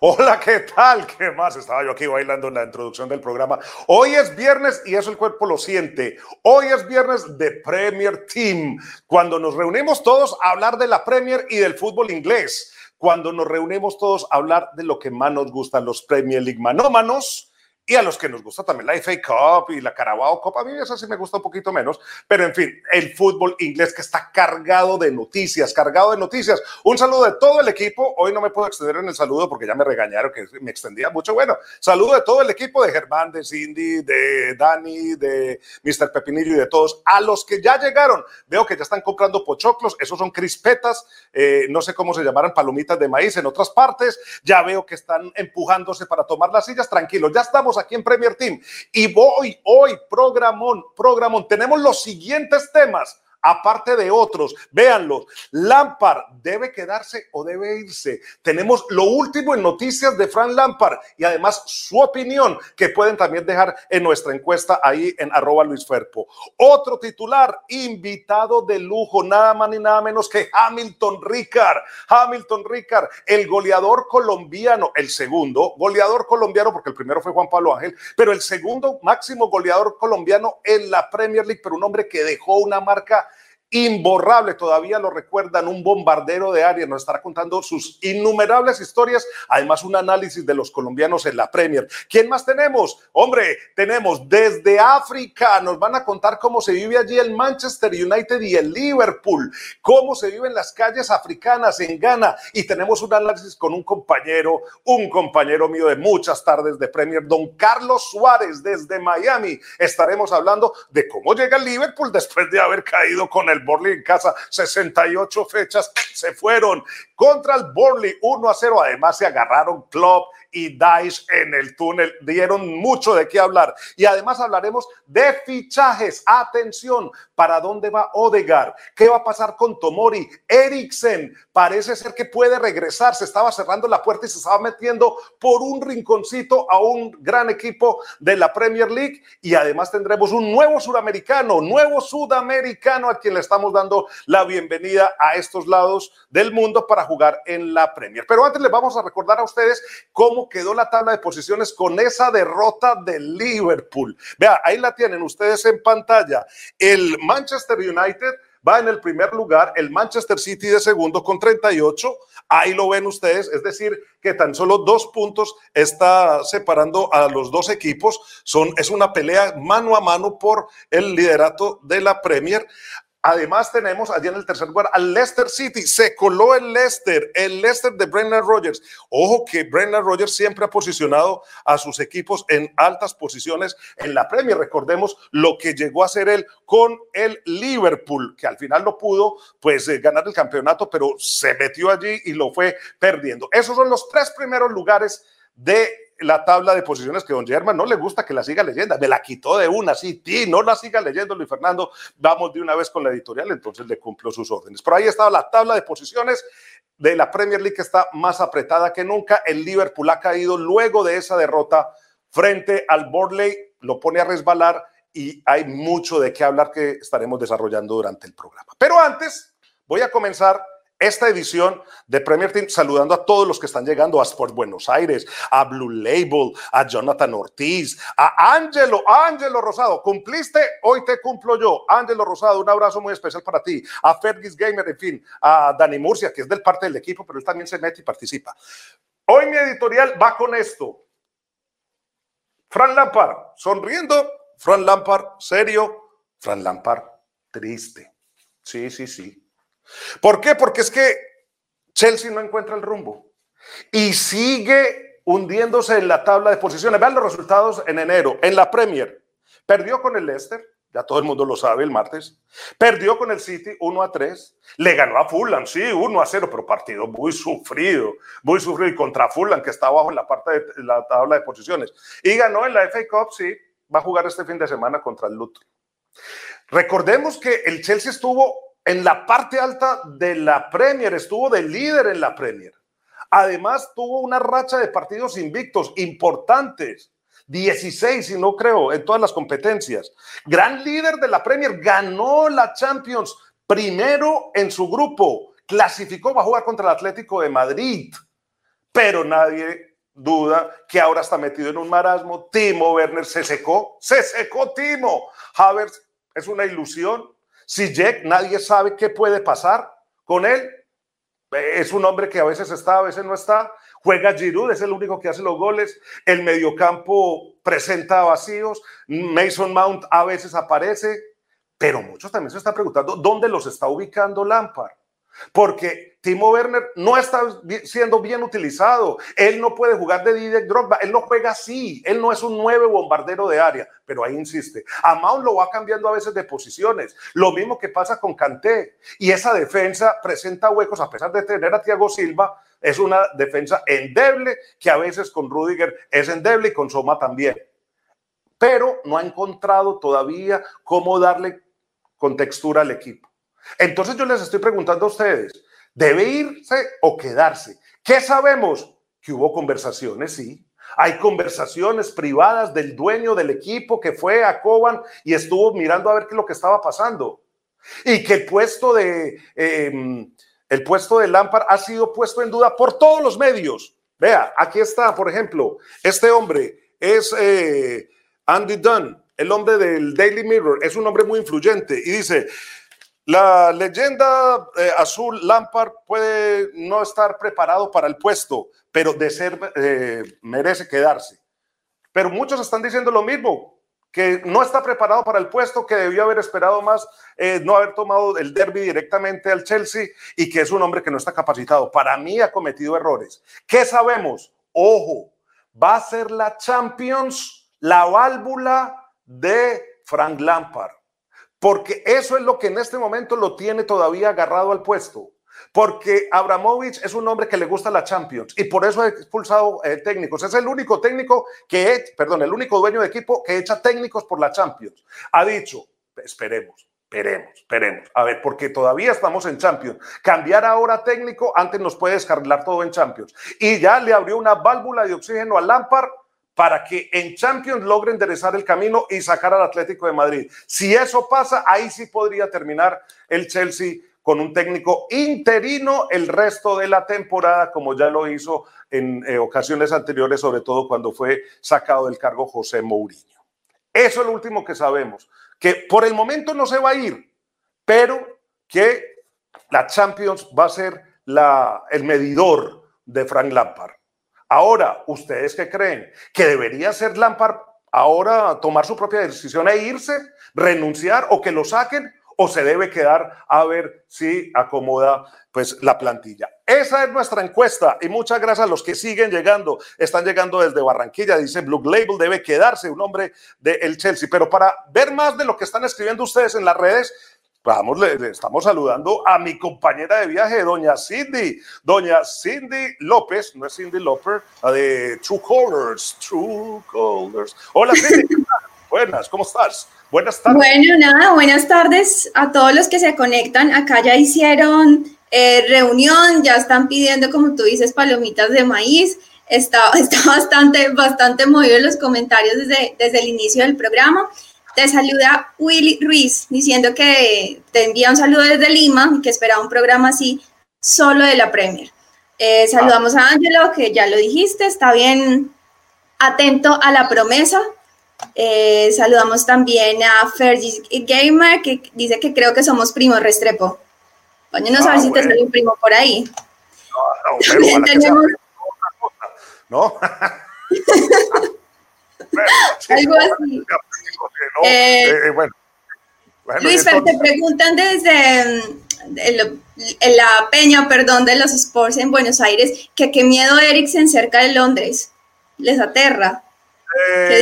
Hola, ¿qué tal? ¿Qué más? Estaba yo aquí bailando en la introducción del programa. Hoy es viernes y eso el cuerpo lo siente. Hoy es viernes de Premier Team, cuando nos reunimos todos a hablar de la Premier y del fútbol inglés, cuando nos reunimos todos a hablar de lo que más nos gustan los Premier League manómanos y a los que nos gusta también la FA Cup y la Carabao Cup, a mí eso sí me gusta un poquito menos, pero en fin, el fútbol inglés que está cargado de noticias, cargado de noticias. Un saludo de todo el equipo, hoy no me puedo extender en el saludo porque ya me regañaron que me extendía mucho. Bueno, saludo de todo el equipo, de Germán, de Cindy, de Dani, de Mr. Pepinillo y de todos. A los que ya llegaron, veo que ya están comprando pochoclos, esos son crispetas, eh, no sé cómo se llamaran, palomitas de maíz en otras partes, ya veo que están empujándose para tomar las sillas, tranquilos, ya estamos aquí en Premier Team. Y voy hoy, programón, programón, tenemos los siguientes temas aparte de otros. Véanlos. Lampard debe quedarse o debe irse. Tenemos lo último en noticias de Frank Lampard y además su opinión que pueden también dejar en nuestra encuesta ahí en arroba Luis Ferpo. Otro titular, invitado de lujo, nada más ni nada menos que Hamilton Ricard. Hamilton Ricard, el goleador colombiano, el segundo goleador colombiano, porque el primero fue Juan Pablo Ángel, pero el segundo máximo goleador colombiano en la Premier League, pero un hombre que dejó una marca imborrable, todavía lo recuerdan, un bombardero de área, nos estará contando sus innumerables historias, además un análisis de los colombianos en la Premier. ¿Quién más tenemos? Hombre, tenemos desde África, nos van a contar cómo se vive allí el Manchester United y el Liverpool, cómo se vive en las calles africanas en Ghana y tenemos un análisis con un compañero, un compañero mío de muchas tardes de Premier, don Carlos Suárez desde Miami. Estaremos hablando de cómo llega el Liverpool después de haber caído con el el en casa, 68 fechas se fueron contra el Borley 1 a 0. Además, se agarraron Club y Dice en el túnel. Dieron mucho de qué hablar. Y además hablaremos de fichajes. Atención, ¿para dónde va Odegar? ¿Qué va a pasar con Tomori? Eriksen parece ser que puede regresar. Se estaba cerrando la puerta y se estaba metiendo por un rinconcito a un gran equipo de la Premier League. Y además tendremos un nuevo sudamericano, nuevo sudamericano a quien le estamos dando la bienvenida a estos lados del mundo para jugar en la Premier. Pero antes les vamos a recordar a ustedes cómo quedó la tabla de posiciones con esa derrota de Liverpool. Vea, ahí la tienen ustedes en pantalla. El Manchester United va en el primer lugar, el Manchester City de segundo con 38. Ahí lo ven ustedes, es decir, que tan solo dos puntos está separando a los dos equipos. Son, es una pelea mano a mano por el liderato de la Premier. Además tenemos allí en el tercer lugar al Leicester City. Se coló el Leicester, el Leicester de Brendan Rodgers. Ojo que Brendan Rodgers siempre ha posicionado a sus equipos en altas posiciones en la Premier. Recordemos lo que llegó a hacer él con el Liverpool, que al final no pudo pues eh, ganar el campeonato, pero se metió allí y lo fue perdiendo. Esos son los tres primeros lugares de la tabla de posiciones que don Germán no le gusta que la siga leyendo. Me la quitó de una, sí, ti, no la siga leyendo, Luis Fernando. Vamos de una vez con la editorial, entonces le cumplo sus órdenes. Pero ahí está la tabla de posiciones de la Premier League que está más apretada que nunca. El Liverpool ha caído luego de esa derrota frente al Borley, lo pone a resbalar y hay mucho de qué hablar que estaremos desarrollando durante el programa. Pero antes, voy a comenzar esta edición de Premier Team, saludando a todos los que están llegando a Sport Buenos Aires, a Blue Label, a Jonathan Ortiz, a Ángelo, Ángelo Rosado, cumpliste, hoy te cumplo yo, Ángelo Rosado, un abrazo muy especial para ti, a Fergis Gamer, en fin, a Dani Murcia, que es del parte del equipo, pero él también se mete y participa. Hoy mi editorial va con esto. Fran Lampard, sonriendo, Fran Lampard, serio, Fran Lampard, triste. Sí, sí, sí. ¿Por qué? Porque es que Chelsea no encuentra el rumbo y sigue hundiéndose en la tabla de posiciones. Vean los resultados en enero. En la Premier, perdió con el Leicester, ya todo el mundo lo sabe el martes. Perdió con el City 1 a 3. Le ganó a Fulham, sí, 1 a 0, pero partido muy sufrido, muy sufrido. Y contra Fulham, que está abajo en la parte de la tabla de posiciones. Y ganó en la FA Cup, sí, va a jugar este fin de semana contra el Luton. Recordemos que el Chelsea estuvo en la parte alta de la Premier, estuvo de líder en la Premier. Además, tuvo una racha de partidos invictos importantes. 16, si no creo, en todas las competencias. Gran líder de la Premier, ganó la Champions primero en su grupo, clasificó, va jugar contra el Atlético de Madrid. pero nadie duda que ahora está metido en un marasmo. Timo Werner se secó, se secó Timo. Havertz es una ilusión. Si Jack, nadie sabe qué puede pasar con él. Es un hombre que a veces está, a veces no está. Juega Giroud, es el único que hace los goles. El mediocampo presenta vacíos. Mason Mount a veces aparece. Pero muchos también se están preguntando dónde los está ubicando Lampard. Porque Timo Werner no está siendo bien utilizado. Él no puede jugar de Didier Drogba. Él no juega así. Él no es un nueve bombardero de área. Pero ahí insiste. A Mount lo va cambiando a veces de posiciones. Lo mismo que pasa con Kanté. Y esa defensa presenta huecos a pesar de tener a Thiago Silva. Es una defensa endeble que a veces con Rudiger es endeble y con Soma también. Pero no ha encontrado todavía cómo darle contextura al equipo. Entonces yo les estoy preguntando a ustedes, ¿debe irse o quedarse? ¿Qué sabemos? Que hubo conversaciones, sí. Hay conversaciones privadas del dueño del equipo que fue a Coban y estuvo mirando a ver qué es lo que estaba pasando. Y que el puesto de em, el puesto de Lampard ha sido puesto en duda por todos los medios. Vea, aquí está, por ejemplo, este hombre es eh, Andy Dunn, el hombre del Daily Mirror, es un hombre muy influyente y dice, la leyenda eh, azul Lampard puede no estar preparado para el puesto, pero eh, merece quedarse. Pero muchos están diciendo lo mismo, que no está preparado para el puesto, que debió haber esperado más, eh, no haber tomado el derby directamente al Chelsea y que es un hombre que no está capacitado. Para mí ha cometido errores. ¿Qué sabemos? Ojo, va a ser la Champions la válvula de Frank Lampard porque eso es lo que en este momento lo tiene todavía agarrado al puesto. Porque Abramovich es un hombre que le gusta la Champions y por eso ha expulsado eh, técnicos. Es el único técnico que, perdón, el único dueño de equipo que echa técnicos por la Champions. Ha dicho, esperemos, esperemos, esperemos. A ver, porque todavía estamos en Champions. Cambiar ahora técnico antes nos puede descarrilar todo en Champions. Y ya le abrió una válvula de oxígeno a Lampard para que en Champions logre enderezar el camino y sacar al Atlético de Madrid. Si eso pasa, ahí sí podría terminar el Chelsea con un técnico interino el resto de la temporada, como ya lo hizo en eh, ocasiones anteriores, sobre todo cuando fue sacado del cargo José Mourinho. Eso es lo último que sabemos, que por el momento no se va a ir, pero que la Champions va a ser el medidor de Frank Lampard. Ahora, ¿ustedes qué creen? ¿Que debería ser Lampard ahora tomar su propia decisión e irse, renunciar o que lo saquen? ¿O se debe quedar a ver si acomoda pues la plantilla? Esa es nuestra encuesta y muchas gracias a los que siguen llegando. Están llegando desde Barranquilla, dice Blue Label, debe quedarse un hombre del Chelsea. Pero para ver más de lo que están escribiendo ustedes en las redes, Vamos, le, estamos saludando a mi compañera de viaje, doña Cindy, doña Cindy López, no es Cindy Loper, la de True Colors, True Colors. Hola Cindy, buenas, ¿cómo estás? Buenas tardes. Bueno, nada, buenas tardes a todos los que se conectan. Acá ya hicieron eh, reunión, ya están pidiendo, como tú dices, palomitas de maíz. Está, está bastante, bastante movido en los comentarios desde, desde el inicio del programa. Te saluda Willy Ruiz diciendo que te envía un saludo desde Lima y que espera un programa así solo de la Premier. Eh, saludamos a Angelo, que ya lo dijiste, está bien atento a la promesa. Eh, saludamos también a Fergie Gamer, que dice que creo que somos primos Restrepo. Pónganos a ver si te sale un primo por ahí. No, no, Algo así. Eh, eh, eh, Luis, te preguntan desde mm, la peña, perdón, de los Sports en Buenos Aires, que qué miedo Eriksen cerca de Londres. ¿Les aterra?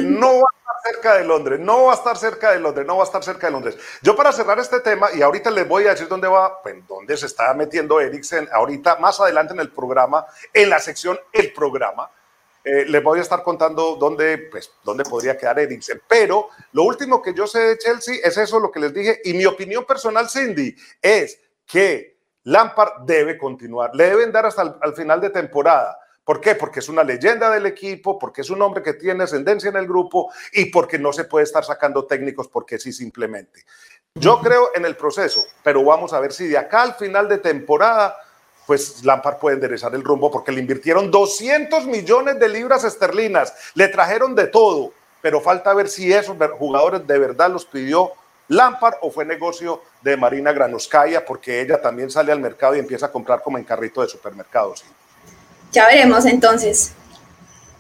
no va a estar cerca de Londres, no va a estar cerca de Londres, no va a estar cerca de Londres. Yo para cerrar este tema, y ahorita les voy a decir dónde va, pues, dónde se está metiendo Eriksen, ahorita más adelante en el programa, en la sección El Programa, eh, les voy a estar contando dónde, pues, dónde podría quedar Eriksen. Pero lo último que yo sé de Chelsea es eso, lo que les dije. Y mi opinión personal, Cindy, es que Lampard debe continuar. Le deben dar hasta el final de temporada. ¿Por qué? Porque es una leyenda del equipo, porque es un hombre que tiene ascendencia en el grupo y porque no se puede estar sacando técnicos porque sí simplemente. Yo creo en el proceso, pero vamos a ver si de acá al final de temporada pues Lampard puede enderezar el rumbo porque le invirtieron 200 millones de libras esterlinas, le trajeron de todo, pero falta ver si esos jugadores de verdad los pidió Lampard o fue negocio de Marina Granovskaya porque ella también sale al mercado y empieza a comprar como en carrito de supermercados. Ya veremos entonces.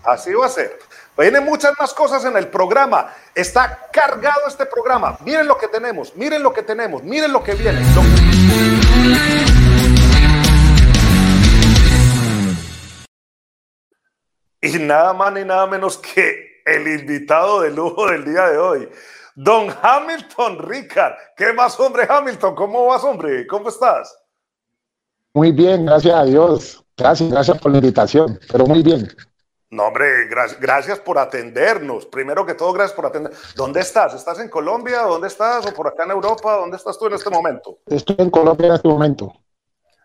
Así va a ser. Vienen muchas más cosas en el programa. Está cargado este programa. Miren lo que tenemos, miren lo que tenemos, miren lo que viene. Y nada más ni nada menos que el invitado de lujo del día de hoy. Don Hamilton Ricard. ¿Qué más, hombre, Hamilton? ¿Cómo vas, hombre? ¿Cómo estás? Muy bien, gracias a Dios. Gracias, gracias por la invitación, pero muy bien. No, hombre, gracias, gracias por atendernos. Primero que todo, gracias por atender. ¿Dónde estás? ¿Estás en Colombia? ¿Dónde estás? ¿O por acá en Europa? ¿Dónde estás tú en este momento? Estoy en Colombia en este momento.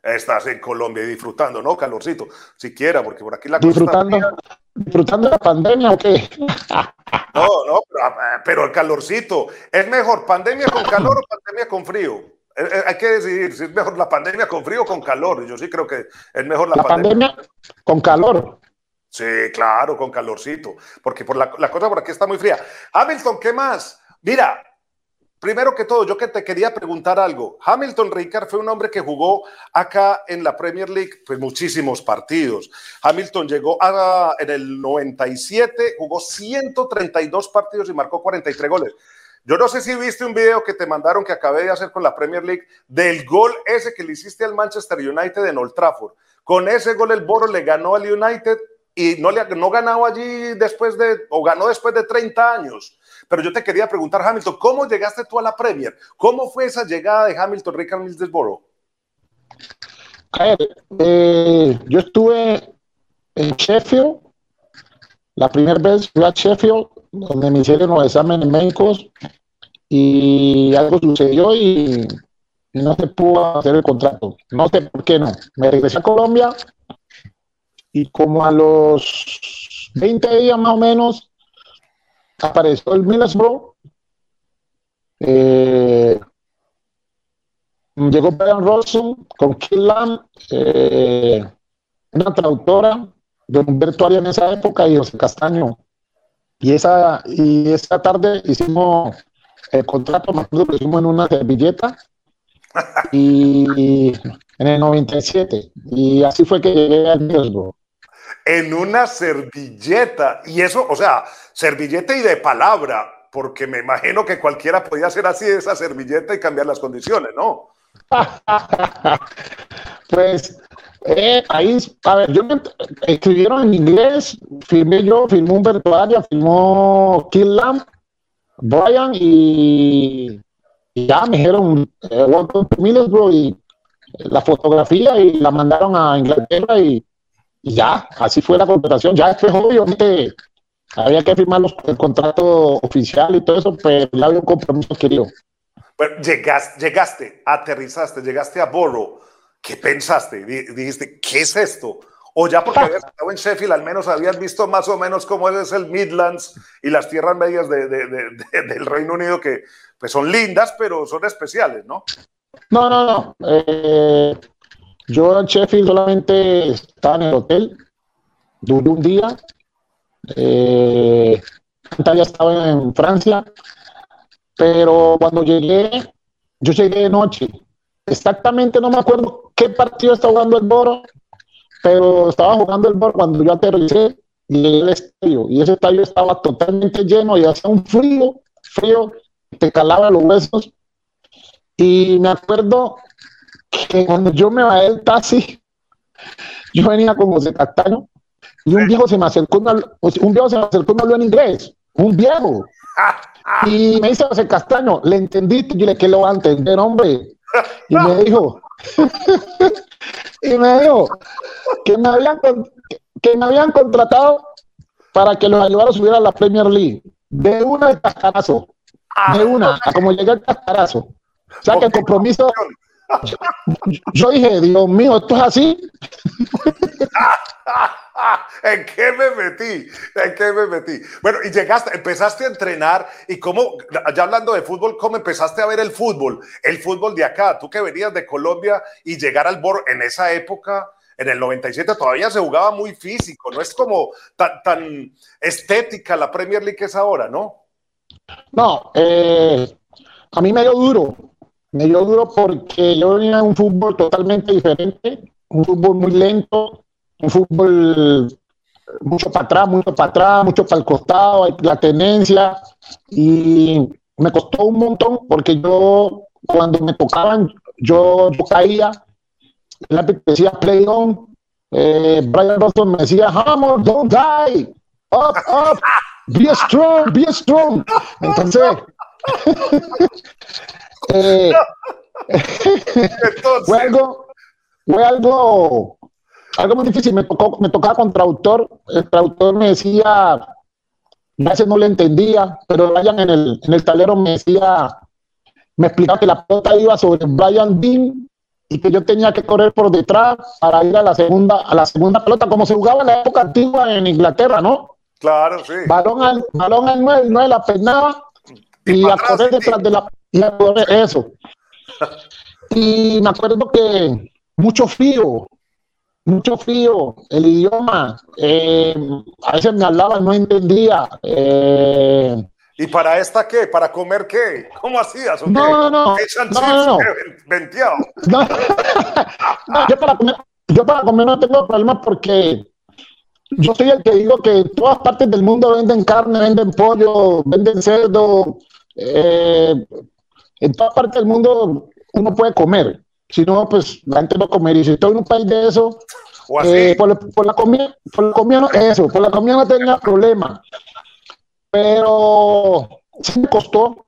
Estás en Colombia y disfrutando, ¿no? Calorcito, siquiera, porque por aquí la disfrutando, ¿Disfrutando la pandemia o qué? No, no, pero, el calorcito. ¿Es mejor pandemia con calor o pandemia con frío? Eh, eh, hay que decidir si es mejor la pandemia con frío o con calor. Yo sí creo que es mejor la, pandemia. con calor. Sí, claro, con calorcito, porque por la, la cosa por aquí está muy fría. Hamilton, ¿qué más? Mira, Primero que todo, yo que te quería preguntar algo. Hamilton Ricard fue un hombre que jugó acá en la Premier League pues muchísimos partidos. Hamilton llegó a, en el 97, jugó 132 partidos y marcó 43 goles. Yo no sé si viste un video que te mandaron que acabé de hacer con la Premier League del gol ese que le hiciste al Manchester United en Old Trafford. Con ese gol el Boro le ganó al United y no, le, no ganaba allí después de, o ganó después de 30 años. Pero yo te quería preguntar, Hamilton, ¿cómo llegaste tú a la Premier? ¿Cómo fue esa llegada de Hamilton Rickard Middlesbrough? Eh, yo estuve en Sheffield, la primera vez fui a Sheffield, donde me hicieron los exámenes médicos y algo sucedió y no se pudo hacer el contrato. No sé por qué no. Me regresé a Colombia y como a los 20 días más o menos apareció el Middlesbrough. Eh, llegó Brian Rolson con Killam, eh, una traductora de Humberto Arias en esa época y José Castaño. Y esa, y esa tarde hicimos el contrato, más lo hicimos en una servilleta y en el 97. Y así fue que llegué al Middlesbrough en una servilleta. Y eso, o sea, servilleta y de palabra, porque me imagino que cualquiera podía hacer así esa servilleta y cambiar las condiciones, ¿no? pues eh, ahí, a ver, yo me escribieron en inglés, firmé yo, firmó Humberto Arias, firmó Kill Lamb, Brian y, ya me dijeron eh, Welcome to y la fotografía y la mandaron a Inglaterra y y ya, así fue la contratación. Ya fue obviamente había que firmar el contrato oficial y todo eso, pero ya había un compromiso querido. Pero llegaste, llegaste, aterrizaste, llegaste a Borough. ¿Qué pensaste? Dijiste, ¿qué es esto? O ya porque habías estado en Sheffield, al menos habías visto más o menos cómo es el Midlands y las tierras medias de, de, del Reino Unido, que pues son lindas, pero son especiales, ¿no? No, no, no. Eh, yo en Sheffield solamente estaba en el hotel, duré un día. Eh, ya estaba en Francia, pero cuando llegué, yo llegué de noche. Exactamente no me acuerdo qué partido estaba jugando el Boro, pero estaba jugando el Boro cuando yo aterricé y llegué al estadio. Y ese estadio estaba totalmente lleno y hacía un frío, frío, te calaba los huesos. Y me acuerdo que cuando yo me bajé del taxi, yo venía con José Castaño y un viejo se me acercó, un viejo se me acercó y me habló en inglés, un viejo. Y me dice José Castaño, ¿le entendiste? Yo le que lo va a entender, hombre. Y me dijo, y me dijo que me habían, que me habían contratado para que los ayudara a subir a la Premier League. De una de cascarazo. De una, como llegué al cascarazo. O sea que el compromiso, yo, dije, Dios mío, esto es así. ¿En qué me metí? ¿En qué me metí? Bueno, y llegaste, empezaste a entrenar y cómo, ya hablando de fútbol, ¿cómo empezaste a ver el fútbol? El fútbol de acá, tú que venías de Colombia y llegar al Bor en esa época, en el 97 todavía se jugaba muy físico, no es como tan, tan estética la Premier League que es ahora, ¿no? No, eh, a mí me dio duro, me dio duro porque yo venía un fútbol totalmente diferente, un fútbol muy lento, un fútbol mucho para atrás, mucho para atrás, mucho para el costado, la tenencia, y me costó un montón porque yo, cuando me tocaban, yo, yo caía, la decía play on, eh, Brian Boston me decía, Hammer, don't die, up, up, be strong, be strong. Entonces, eh, Entonces. fue algo, fue algo algo muy difícil. Me, tocó, me tocaba con traductor. El traductor me decía, a veces no le entendía, pero Brian en el, en el tablero me decía, me explicaba que la pelota iba sobre Brian Dean y que yo tenía que correr por detrás para ir a la segunda, a la segunda pelota, como se jugaba en la época antigua en Inglaterra, ¿no? Claro, sí. Balón al, balón al 9, el 9 la peinaba y, a correr detrás de la. Y eso. y me acuerdo que mucho frío, mucho frío, el idioma, eh, a veces me hablaba, no entendía. Eh. ¿Y para esta qué? ¿Para comer qué? ¿Cómo hacías? No, no, no. no, no. yo, para comer, yo para comer no tengo problema porque yo soy el que digo que en todas partes del mundo venden carne, venden pollo, venden cerdo. Eh, en todas partes del mundo uno puede comer. Si no, pues la gente no comería. Y si estoy en un país de eso, eh, por, la comida, por la comida no, eso, por la comida no tenía problema. Pero sí me costó,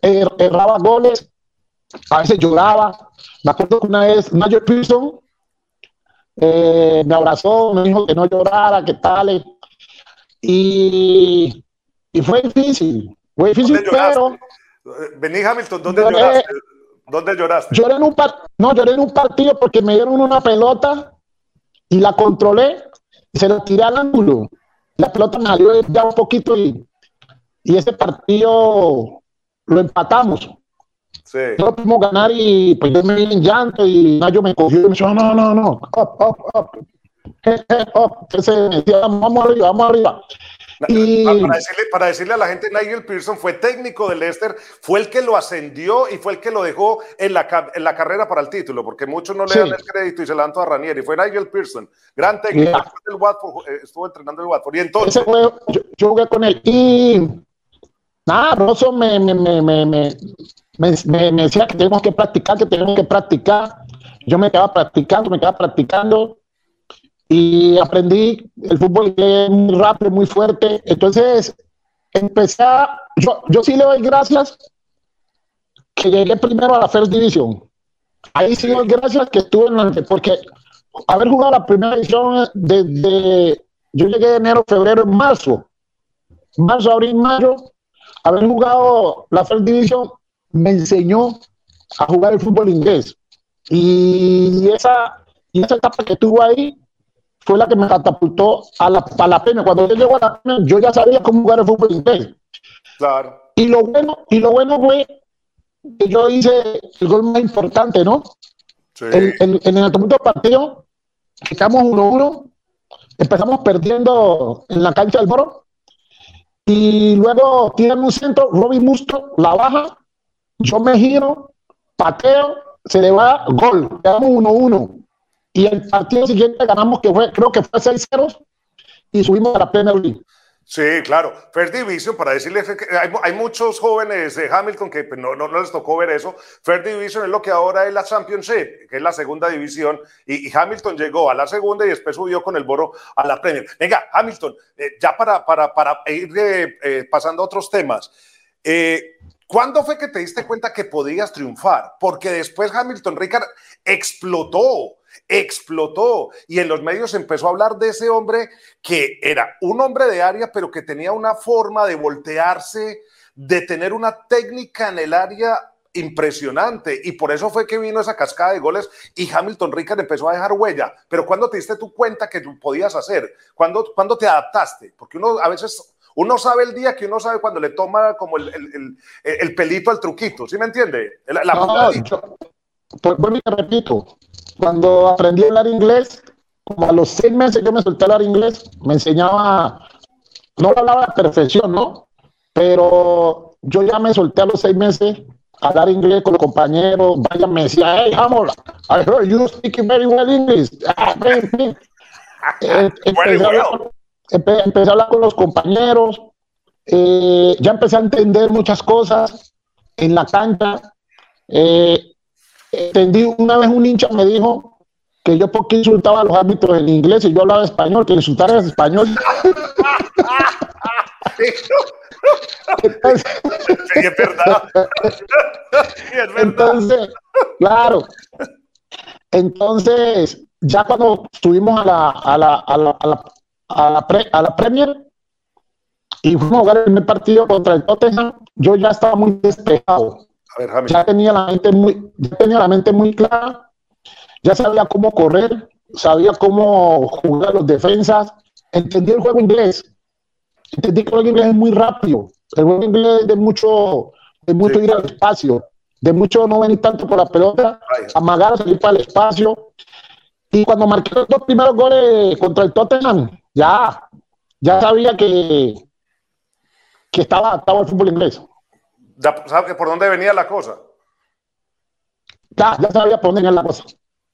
er, erraba goles, a veces lloraba. Me acuerdo que una vez Mayor Pearson eh, me abrazó, me dijo que no llorara, que tal. Y, y fue difícil, fue difícil, pero... Vení Hamilton, ¿dónde lloraste? ¿Dónde lloraste? Lloré en un no, lloré en un partido porque me dieron una pelota y la controlé y se la tiré al ángulo. La pelota me salió ya un poquito y, y ese partido lo empatamos. Sí. No lo pudimos ganar y pues yo me vi en llanto y Nayo me cogió y me dijo, no, no, no, up, up, up. Entonces me decía, vamos arriba, vamos arriba. Y... Para, decirle, para, decirle, a la gente, Nigel Pearson fue técnico del Leicester, fue el que lo ascendió y fue el que lo dejó en la, en la carrera para el título, porque muchos no le dan el crédito y se dan a Ranieri. Fue Nigel Pearson, gran técnico, del Watford, eh, estuvo entrenando el Watford. Y entonces. yo, jugué con él y nada, Rosso me, me, me, me, me decía que tenemos que practicar, que tenemos que practicar. Yo me quedaba practicando, me quedaba practicando y aprendí el fútbol muy rápido, muy fuerte. Entonces, empecé a, yo, yo sí le doy gracias que llegué primero a la First Division. Ahí sí le doy gracias que estuve en la, porque haber jugado la primera división desde, yo llegué de enero, febrero, en marzo, marzo, abril, mayo, haber jugado la First Division me enseñó a jugar el fútbol inglés. Y esa, y esa etapa que tuvo ahí fue la que me catapultó a la, a la pena. Cuando yo llego a la pena, yo ya sabía cómo jugar el fútbol inglés. Claro. Y lo bueno, y lo bueno fue que yo hice el gol más importante, ¿no? Sí. en el momento partido, quedamos 1-1, empezamos perdiendo en la cancha del Moro, y luego tiran un centro, Robin Musto la baja, yo me giro, pateo, se le va gol, quedamos 1-1 y el partido siguiente ganamos, que fue, creo que fue 6-0, y subimos a la Premier League. Sí, claro. First Division, para decirles que hay, muchos jóvenes de Hamilton que pues, no, no, les tocó ver eso. First Division es lo que ahora es la Championship, que es la segunda división, y, Hamilton llegó a la segunda y después subió con el Boro a la Premier. Venga, Hamilton, eh, ya para, para, para ir eh, eh, pasando a otros temas. ¿Cuándo fue que te diste cuenta que podías triunfar? Porque después Hamilton Ricard explotó explotó y en los medios empezó a hablar de ese hombre que era un hombre de área, pero que tenía una forma de voltearse, de tener una técnica en el área impresionante y por eso fue que vino esa cascada de goles y Hamilton Ricard empezó a dejar huella. Pero ¿cuándo te diste tu cuenta que tú podías hacer? ¿Cuándo, cuando te adaptaste? Porque uno a veces uno sabe el día que uno sabe cuando le toma como el, el, el, pelito al truquito, ¿sí me entiende? La, no, pues, bueno, te repito, cuando aprendí a hablar inglés, como a los seis meses yo me solté a hablar inglés, me enseñaba, no hablaba a perfección, ¿no? Pero yo ya me solté a los seis meses a hablar inglés con los compañeros, vaya, me decía, hey, Hammer, I heard you speaking very well English. Ah, eh, empecé, a hablar, empecé, a hablar, con los compañeros, eh, ya empecé a entender muchas cosas en la cancha. Eh, entendí una vez un hincha me dijo que yo porque insultaba a los árbitros en inglés y yo hablaba español, que insultar era español. Entonces, sí, es verdad. Entonces, claro. Entonces, ya cuando estuvimos a la, a la, a la, a la, a la, a la Premier y fuimos a jugar el primer partido contra el Tottenham, yo ya estaba muy despejado ya tenía la mente muy, ya tenía la mente muy clara, ya sabía cómo correr, sabía cómo jugar los defensas, entendí el juego inglés, entendí que el juego inglés es muy rápido, el juego inglés es de mucho, de mucho ir al espacio, de mucho no venir tanto por la pelota, amagar, salir para el espacio. Y cuando marqué los dos primeros goles contra el Tottenham, ya, ya sabía que, que estaba adaptado al fútbol inglés. ¿Ya sabes por dónde venía la cosa? Ya, ya sabía por dónde venía la cosa.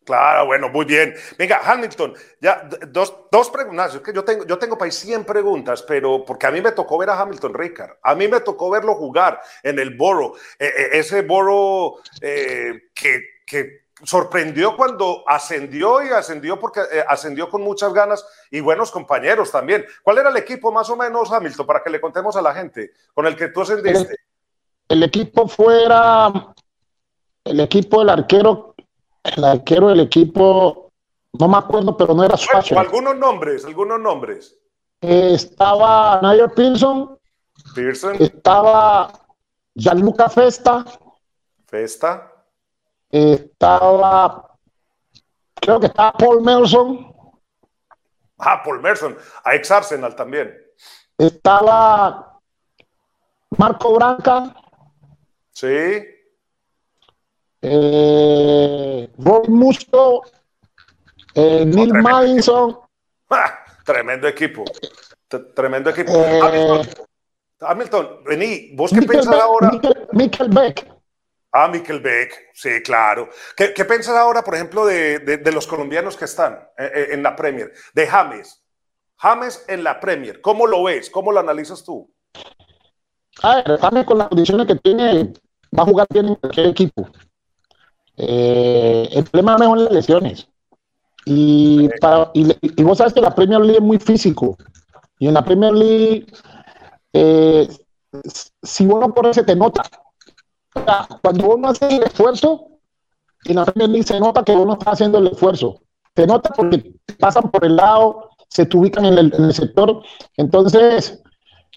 Claro, bueno, muy bien. Venga, Hamilton, ya dos, dos preguntas. que yo tengo, yo tengo para 100 preguntas, pero porque a mí me tocó ver a Hamilton Ricard. A mí me tocó verlo jugar en el Boro. Eh, eh, ese Boro eh, que, que, sorprendió cuando ascendió y ascendió porque ascendió con muchas ganas y buenos compañeros también. ¿Cuál era el equipo más o menos, Hamilton, para que le contemos a la gente con el que tú ascendiste? El equipo fuera el equipo del arquero, el arquero del equipo, no me acuerdo, pero no era Suárez. algunos nombres, algunos nombres. estaba Nigel Pearson. Pearson. Estaba Gianluca Festa. Festa. Estaba, creo que estaba Paul Merson. Ah, Paul Merson, a ex Arsenal también. Estaba Marco Branca. Sí. Eh, Musto, eh, Neil Madison. Ah, tremendo equipo. tremendo equipo. Eh, Hamilton, vení, ¿vos qué pensás ahora? Mikkel, Beck. Ah, Mikkel Beck, sí, claro. ¿Qué, qué pensás ahora, por ejemplo, de, de, los colombianos que están eh, eh, en la Premier? De James. James en la Premier, ¿cómo lo ves? ¿Cómo lo analizas tú? A ver, James con las condiciones que tiene, va a jugar bien en cualquier equipo. Eh, el problema mejor las lesiones. Y, y, vos sabes que la Premier League es muy físico. Y en la Premier League, eh, si uno corre, se te nota. cuando uno hace el esfuerzo, en la Premier League se nota que uno está haciendo el esfuerzo. Se nota porque pasan por el lado, se te ubican en el, sector. Entonces,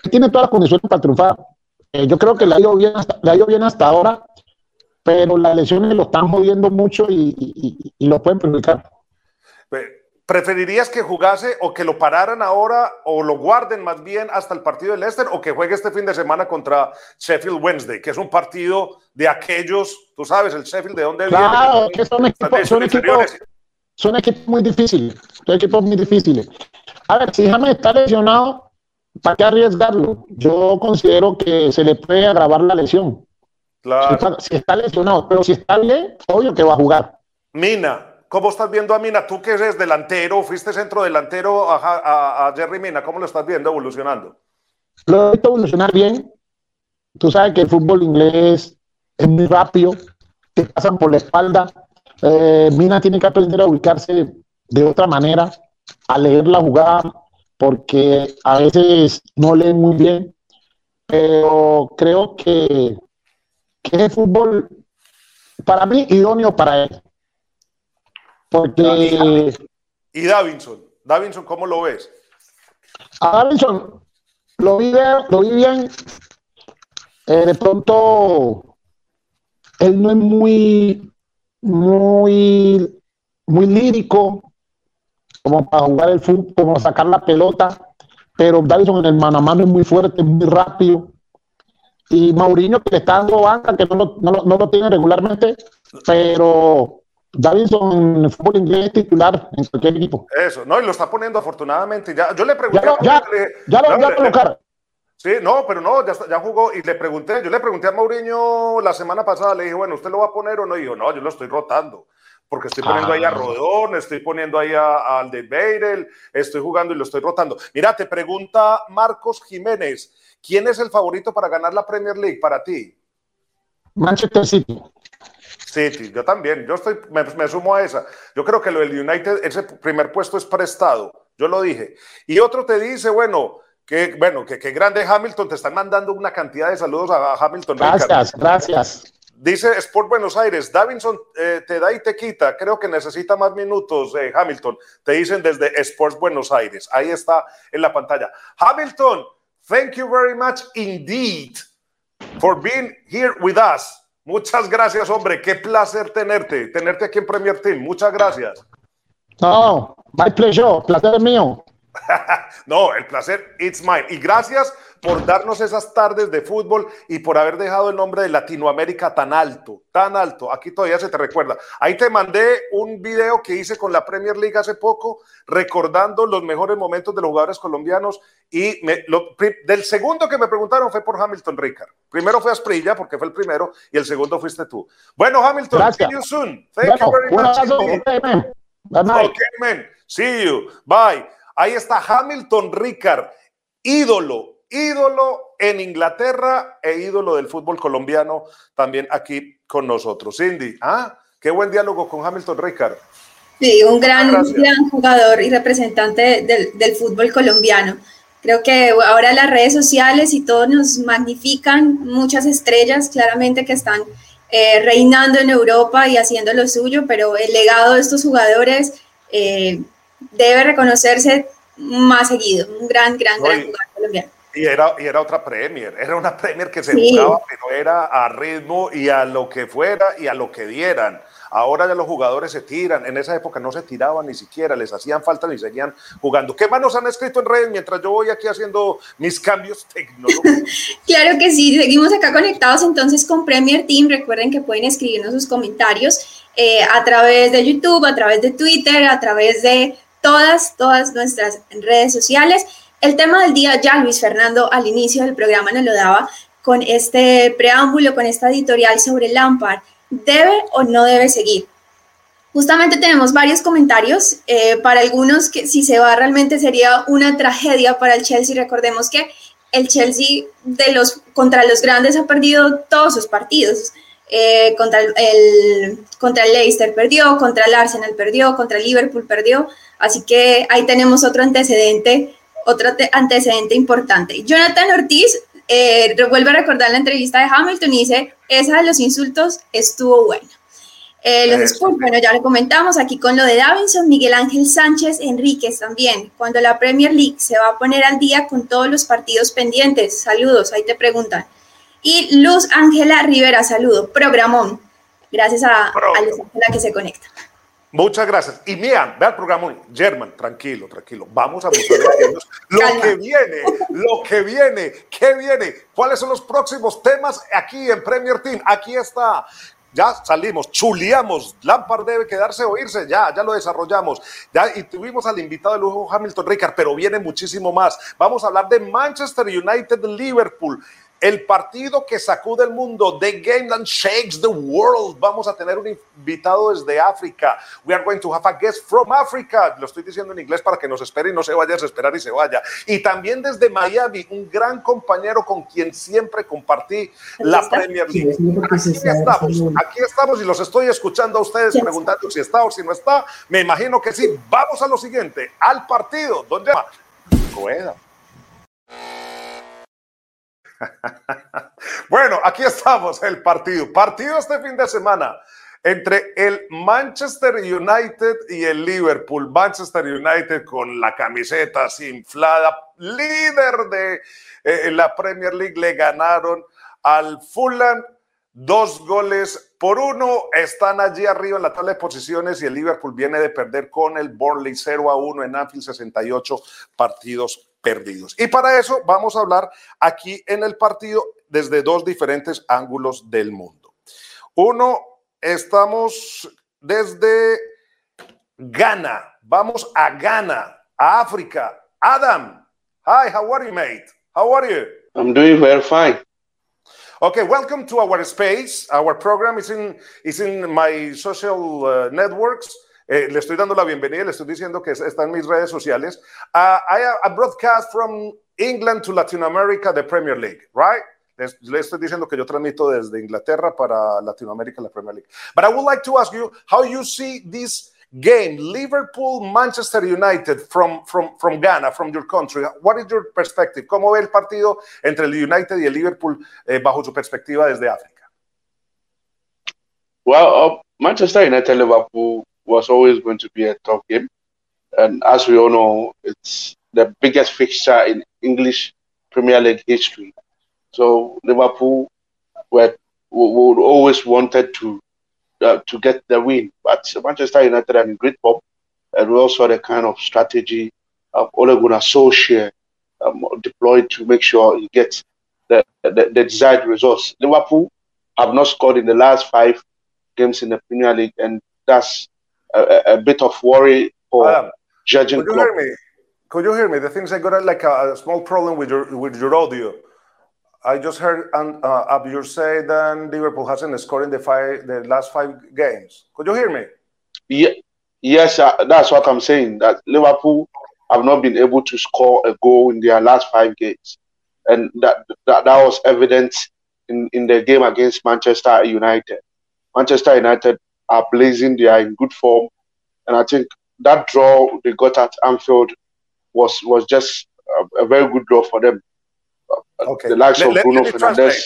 tiene todas las condiciones para triunfar. Eh, yo creo que le ha, ido bien hasta, le ha ido bien hasta ahora, pero las lesiones lo están jodiendo mucho y, lo pueden perjudicar. ¿Preferirías que jugase o que lo pararan ahora o lo guarden más bien hasta el partido de Leicester o que juegue este fin de semana contra Sheffield Wednesday, que es un partido de aquellos, tú sabes, el Sheffield de dónde viene? Claro, que son equipos, son, equipos, son equipos muy difíciles, son equipos muy difíciles. A ver, si James está lesionado, ¿para qué arriesgarlo? Yo considero que se le puede agravar la lesión. Claro. Si está, lesionado, pero si está bien, obvio que va a jugar. Mina, ¿cómo estás viendo a Mina? Tú que eres delantero, fuiste centro delantero a, Jerry Mina, ¿cómo lo estás viendo evolucionando? Lo he visto evolucionar bien. Tú sabes que el fútbol inglés es muy rápido, te pasan por la espalda. Eh, Mina tiene que aprender a ubicarse de otra manera, a leer la jugada, porque a veces no leen muy bien, pero creo que que es fútbol para mí idóneo para él. Porque. ¿Y Davinson? Davinson, ¿cómo lo ves? A Davinson lo vi lo vi bien. Eh, de pronto él no es muy, muy, muy lírico, como para jugar el fútbol, como sacar la pelota, pero Davison en el mano a mano es muy fuerte, muy rápido. Y Mauriño, que está dando banca, que no lo, no, no lo tiene regularmente, pero Davidson en el fútbol inglés titular en cualquier equipo. Eso, no, y lo está poniendo afortunadamente. Ya, yo le pregunté. Ya, ya, ya, lo, ya colocar. Sí, no, pero no, ya, ya, jugó y le pregunté, yo le pregunté a Mauriño la semana pasada, le dije, bueno, ¿usted lo va a poner o no? Y dijo, no, yo lo estoy rotando, porque estoy poniendo ahí a ah. Rodón, estoy poniendo ahí al de Beirel, estoy jugando y lo estoy rotando. Mira, te pregunta Marcos Jiménez, ¿quién es el favorito para ganar la Premier League para ti? Manchester City. City, yo también, yo estoy, me, me, sumo a esa. Yo creo que lo del United, ese primer puesto es prestado, yo lo dije. Y otro te dice, bueno, que bueno, que, que grande Hamilton, te están mandando una cantidad de saludos a, Hamilton. Gracias, gracias. Dice Sport Buenos Aires, Davinson eh, te da y te quita, creo que necesita más minutos, eh, Hamilton. Te dicen desde Sports Buenos Aires, ahí está en la pantalla. Hamilton, thank you very much indeed for being here with us. Muchas gracias, hombre. Qué placer tenerte, tenerte aquí en Premier Team. Muchas gracias. No, my pleasure. Placer mío. no, el placer, it's mine. Y gracias por darnos esas tardes de fútbol y por haber dejado el nombre de Latinoamérica tan alto, tan alto. Aquí todavía se te recuerda. Ahí te mandé un video que hice con la Premier League hace poco, recordando los mejores momentos de los jugadores colombianos. Y del segundo que me preguntaron fue por Hamilton Ricard. Primero fue Asprilla, porque fue el primero, y el segundo fuiste tú. Bueno, Hamilton, see you soon. Thank you very much. Okay, man. See you. Bye. Ahí está Hamilton Ricard, ídolo, ídolo en Inglaterra e ídolo del fútbol colombiano también aquí con nosotros. Cindy, ah, qué buen diálogo con Hamilton Ricard. Sí, un gran, gran jugador y representante del, del, fútbol colombiano. Creo que ahora las redes sociales y todo nos magnifican muchas estrellas, claramente que están eh, reinando en Europa y haciendo lo suyo, pero el legado de estos jugadores eh, debe reconocerse más seguido. Un gran, gran, gran jugador colombiano. Y era, y era otra Premier, era una Premier que se jugaba, pero era a ritmo y a lo que fuera y a lo que dieran. Ahora ya los jugadores se tiran, en esa época no se tiraban ni siquiera, les hacían falta y seguían jugando. ¿Qué más nos han escrito en redes mientras yo voy aquí haciendo mis cambios tecnológicos? claro que sí, seguimos acá conectados entonces con Premier Team. Recuerden que pueden escribirnos sus comentarios eh, a través de YouTube, a través de Twitter, a través de todas, todas nuestras redes sociales. El tema del día ya Luis Fernando al inicio del programa nos lo daba con este preámbulo, con esta editorial sobre Lampard. ¿Debe o no debe seguir? Justamente tenemos varios comentarios. Eh, para algunos que si se va realmente sería una tragedia para el Chelsea. Recordemos que el Chelsea de los, contra los grandes ha perdido todos sus partidos. Eh, contra, el, contra el Leicester perdió, contra el Arsenal perdió, contra el Liverpool perdió. Así que ahí tenemos otro antecedente, otro antecedente importante. Jonathan Ortiz eh, vuelve a recordar la entrevista de Hamilton y dice, esa de los insultos estuvo buena. Eh, los Spurs, bueno, ya lo comentamos aquí con lo de Davinson, Miguel Ángel Sánchez Enríquez también. Cuando la Premier League se va a poner al día con todos los partidos pendientes. Saludos, ahí te preguntan. Y Luz Ángela Rivera, saludo. Programón. Gracias a, a Luz Ángela que se conecta. Muchas gracias. Y mira, ve al programa German, tranquilo, tranquilo. Vamos a mostrar lo que viene, lo que viene, qué viene, cuáles son los próximos temas aquí en Premier Team. Aquí está. Ya salimos, chuleamos, Lampard debe quedarse o irse, ya, ya lo desarrollamos. Ya, y tuvimos al invitado de lujo Hamilton Ricard, pero viene muchísimo más. Vamos a hablar de Manchester United, Liverpool el partido que sacude el mundo, The Game That Shakes the World. Vamos a tener un invitado desde África. We are going to have a guest from Africa. Lo estoy diciendo en inglés para que nos espere y no se vaya a esperar y se vaya. Y también desde Miami, un gran compañero con quien siempre compartí la Premier League. Aquí estamos, aquí estamos y los estoy escuchando a ustedes preguntando si está o si no está. Me imagino que sí. Vamos a lo siguiente, al partido. ¿Dónde va? Rueda. bueno, aquí estamos, el partido. Partido este fin de semana entre el Manchester United y el Liverpool. Manchester United con la camiseta así inflada, líder de eh, la Premier League, le ganaron al Fulham dos goles por uno. Están allí arriba en la tabla de posiciones y el Liverpool viene de perder con el Burnley 0 a 1 en Anfield, 68 partidos perdidos. Y para eso vamos a hablar aquí en el partido desde dos diferentes ángulos del mundo. Uno, estamos desde Ghana. Vamos a Ghana, a África. Adam, hi, how are you, mate? How are you? I'm doing very fine. Okay, welcome to our space. Our program is in, is in my social uh, networks. Eh, le estoy dando la bienvenida, le estoy diciendo que está en mis redes sociales. Uh, I, I broadcast from England to Latin America, the Premier League, right? Le estoy diciendo que yo transmito desde Inglaterra para Latinoamérica, la Premier League. But I would like to ask you how you see this game, Liverpool, Manchester United from, from, from Ghana, from your country. What is your perspective? ¿Cómo ve el partido entre el United y el Liverpool eh, bajo su perspectiva desde África? Well, uh, Manchester United Liverpool was always going to be a tough game. And as we all know, it's the biggest fixture in English Premier League history. So Liverpool were, would always wanted to uh, to get the win. But Manchester United are in great form, and we also had a kind of strategy of Ole Gunnar Solskjaer um, deployed to make sure he gets the, the, the, desired results. Liverpool have not scored in the last five games in the Premier League, and that's a, a bit of worry for um, judging. Could you club. hear me? Could you hear me? The things I got like a, a small problem with your with your audio. I just heard um, uh, Abjur say that Liverpool hasn't scored in the five, the last five games. Could you hear me? Yeah, yes, uh, that's what I'm saying. That Liverpool have not been able to score a goal in their last five games, and that that, that was evident in, in the game against Manchester United. Manchester United are blazing; they are in good form, and I think that draw they got at Anfield was was just a, a very good draw for them. Okay. The likes let, of Bruno Fernandes.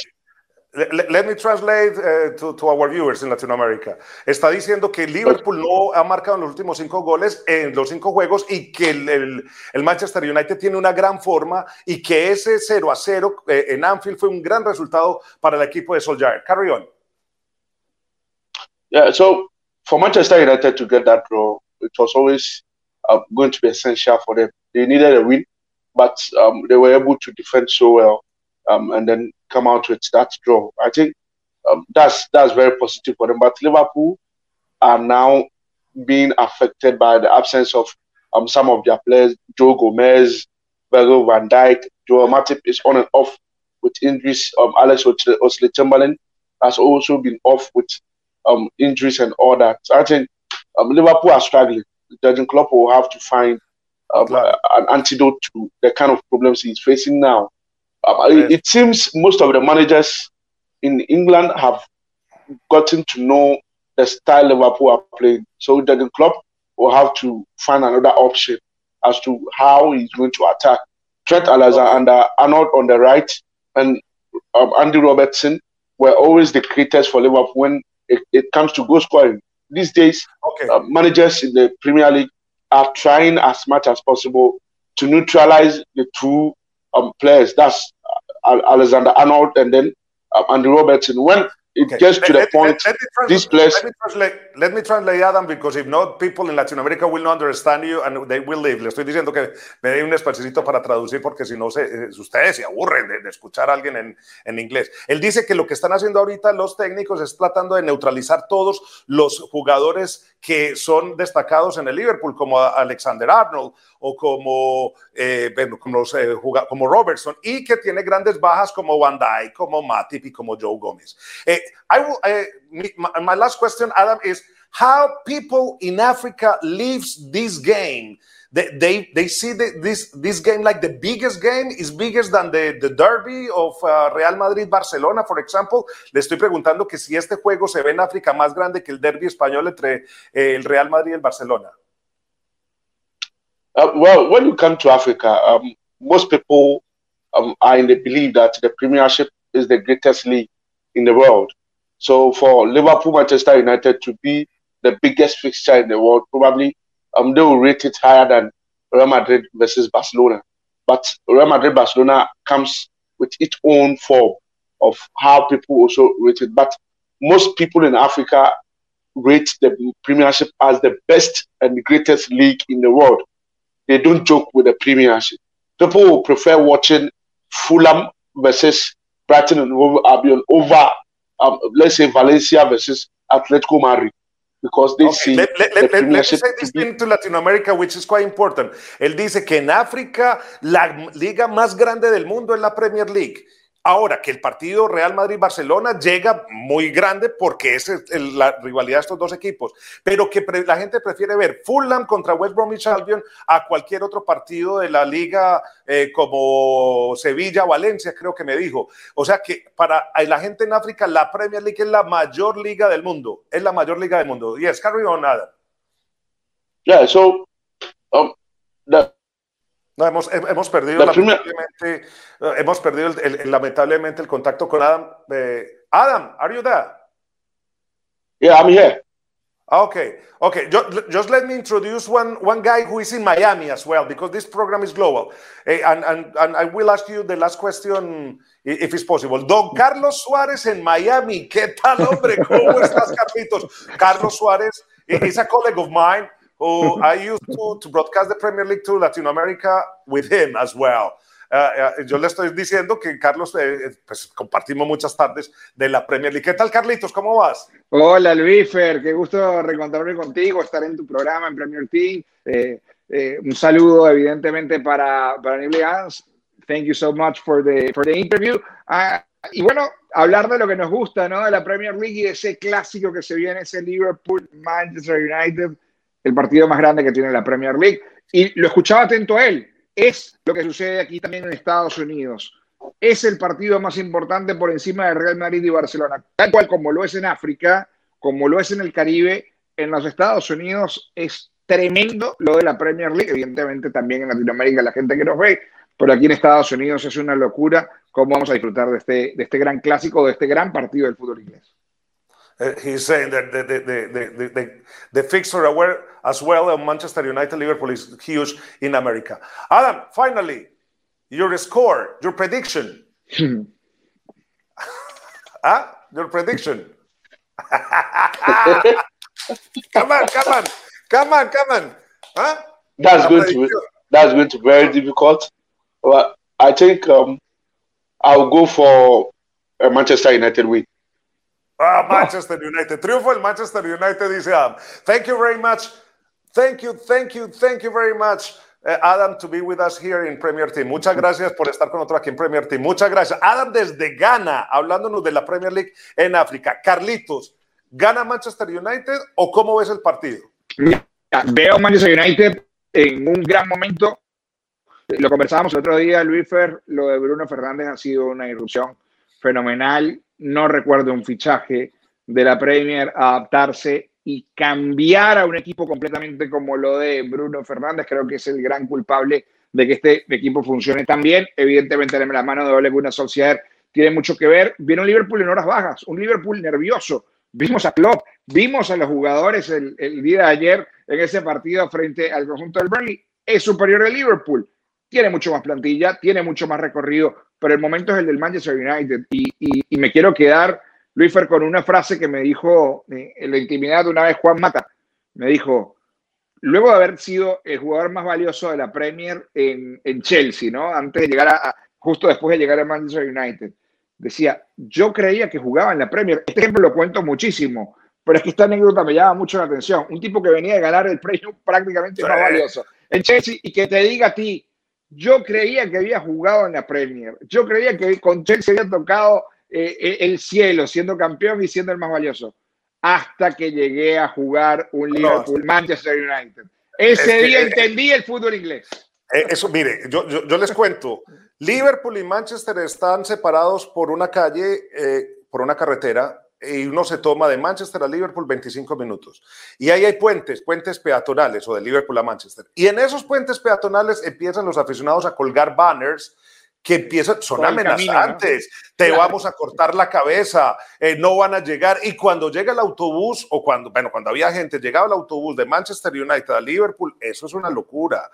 Let, let, me translate uh, to, to, our viewers in Latin America. Está diciendo que Liverpool no ha marcado en los últimos cinco goles en los cinco juegos y que el, el, el Manchester United tiene una gran forma y que ese 0 a 0 eh, en Anfield fue un gran resultado para el equipo de Solskjaer. Carry on. Yeah, so for Manchester United to get that draw, it was always uh, going to be essential for them. They needed a win but um, they were able to defend so well um, and then come out with that draw. I think um, that's that's very positive for them. But Liverpool are now being affected by the absence of um, some of their players. Joe Gomez, Virgil van Dijk, Joel Matip is on and off with injuries. Um, Alex Osley Chamberlain has also been off with um, injuries and all that. So I think um, Liverpool are struggling. Jurgen Klopp will have to find um, uh, an antidote to the kind of problems he's facing now. Um, it, it, seems most of the managers in England have gotten to know the style Liverpool are playing. So the club will have to find another option as to how he's going to attack. Trent Alexander and Arnold on the right and um, Andy Robertson were always the creators for Liverpool when it, it comes to goal scoring. These days, okay. uh, managers in the Premier League are trying as much as possible to neutralize the two um, players. That's uh, Alexander Arnold and then um, Andy Robertson. When it okay. gets to let, the point, let, let this place. Let me, translate, let me translate, Adam, because if not, people in Latin America will not understand you and they will leave. Le estoy diciendo que me dé un espacito para traducir porque si no, se, eh, ustedes se aburren de, de escuchar a alguien en, en, inglés. Él dice que lo que están haciendo ahorita los técnicos es tratando de neutralizar todos los jugadores que son destacados en el Liverpool, como Alexander Arnold o como, eh, como, eh, como, Robertson, y que tiene grandes bajas como Van como Matip y como Joe Gómez. Eh, I will, my, my last question, Adam, is how people in Africa lives this game. They, they, see the, this, this game like the biggest game is bigger than the, the derby of uh, Real Madrid-Barcelona, for example. Le estoy preguntando que si este juego se ve en África más grande que el derby español entre el Real Madrid y el Barcelona. Uh, well, when you come to Africa, um, most people um, are in the belief that the Premiership is the greatest league in the world. So for Liverpool, Manchester United to be the biggest fixture in the world, probably um, they will rate it higher than Real Madrid versus Barcelona. But Real Madrid Barcelona comes with its own form. of how people also rate it. But most people in Africa rate the Premiership as the best and greatest league in the world. They don't joke with the Premiership. People will prefer watching Fulham versus Brighton and Albion over, um, let's say, Valencia versus Atletico Madrid. Because they Okay, see let, let- the let- let- let me say this thing to Latin America, which is quite important. Él dice que en África la liga más grande del mundo es la Premier League. Ahora que el partido Real Madrid-Barcelona llega muy grande porque es la rivalidad de estos dos equipos, pero que la gente prefiere ver Fulham contra West Bromwich Albion a cualquier otro partido de la liga eh, como Sevilla-Valencia, creo que me dijo. O sea que para la gente en África la Premier League es la mayor liga del mundo, es la mayor liga del mundo. Yes, carry on, Adam. Yeah, so um, No, hemos, hem- hemos perdido La primera- lamentablemente, eh, hemos perdido el- el- lamentablemente el contacto con Adam. Eh, Adam, are you there? yeah, I'm here. Ah, Okay, okay. Just, just let me introduce one, one guy who is in Miami as well, because this program is global. Eh, and, and, and I will ask you the last question, if it's possible. Don Carlos Suárez en Miami. ¿Qué tal, hombre? ¿Cómo estás, Carlitos? Carlos Suárez is a colleague of mine who I used to, to broadcast the Premier League to Latin America with him as well. Ah, ah, yo le estoy diciendo que Carlos, eh, eh, pues compartimos muchas tardes de la Premier League. ¿Qué tal, Carlitos? ¿Cómo vas? Hola Luisfer, qué gusto reencontrarme contigo, estar en tu programa en Premier Team. Eh, eh, un saludo evidentemente para, para Gans. Thank you so much for the, for the interview. Ah, y bueno, hablar de lo que nos gusta, ¿no? De la Premier League y de ese clásico que se viene, ese Liverpool-Manchester United, el partido más grande que tiene la Premier League. Y lo escuchaba atento a él. Es lo que sucede aquí también en Estados Unidos es el partido más importante por encima de Real Madrid y Barcelona, tal cual como lo es en África, como lo es en el Caribe, en los Estados Unidos es tremendo lo de la Premier League, evidentemente también en Latinoamérica la gente que nos ve, pero aquí en Estados Unidos es una locura cómo vamos a disfrutar de este, de este gran clásico, de este gran partido del fútbol inglés. Uh, he's saying that the, the, the, the, the, the fixture aware as well of Manchester United Liverpool is huge in America. Adam, finally, your score, your prediction. ah, your prediction. come on, come on, come on, come on. Huh? That's going to be, that's going to be very difficult. But I think um, I'll go for a Manchester United win. Ah, Manchester United. Triunfo el Manchester United, dice Adam. Thank you very much. Thank you, thank you, thank you very much, eh, Adam, to be with us here in Premier Team. Muchas gracias por estar con nosotros aquí en Premier Team. Muchas gracias. Adam desde Ghana, hablándonos de la Premier League en África. Carlitos, ¿gana Manchester United o cómo ves el partido? Mira, Veo Manchester United en un gran momento. Lo conversábamos el otro día, Luis Fer, lo de Bruno Fernández ha sido una irrupción fenomenal. No recuerdo un fichaje de la Premier adaptarse y cambiar a un equipo completamente como lo de Bruno Fernández. Creo que es el gran culpable de que este equipo funcione tan bien. Evidentemente, la mano de Ole Gunnar Solskjaer tiene mucho que ver. Un Liverpool en horas bajas, un Liverpool nervioso. Vimos a Klopp, vimos a los jugadores el, día de ayer en ese partido frente al conjunto del Burnley. Es superior al Liverpool. Tiene mucho más plantilla, tiene mucho más recorrido, pero el momento es el del Manchester United. Y, y- y me quiero quedar, Luis Fer, con una frase que me dijo eh, en la intimidad de una vez Juan Mata. Me dijo, luego de haber sido el jugador más valioso de la Premier en, en Chelsea, ¿no? Antes de llegar a, a- justo después de llegar a Manchester United, decía, yo creía que jugaba en la Premier. Este ejemplo lo cuento muchísimo, pero es que esta anécdota me llama mucho la atención. Un tipo que venía de ganar el premio prácticamente más valioso en Chelsea y que te diga a ti, yo creía que había jugado en la Premier, yo creía que con Chelsea había tocado eh, eh, el cielo siendo campeón y siendo el más valioso, hasta que llegué a jugar un No, Liverpool Manchester United. Ese Es día eh, entendí el fútbol inglés. Eso, mire, yo, yo, yo les cuento. Liverpool y Manchester están separados por una calle, eh, por una carretera, y uno se toma de Manchester a Liverpool 25 minutos. Y ahí hay puentes, puentes peatonales, o de Liverpool a Manchester. Y en esos puentes peatonales empiezan los aficionados a colgar banners que empiezan, son el camino, ¿no? amenazantes, te Claro. vamos a cortar la cabeza, eh, no van a llegar. Y cuando llega el autobús, o cuando, bueno, cuando había gente, llegaba el autobús de Manchester United a Liverpool, eso es una locura.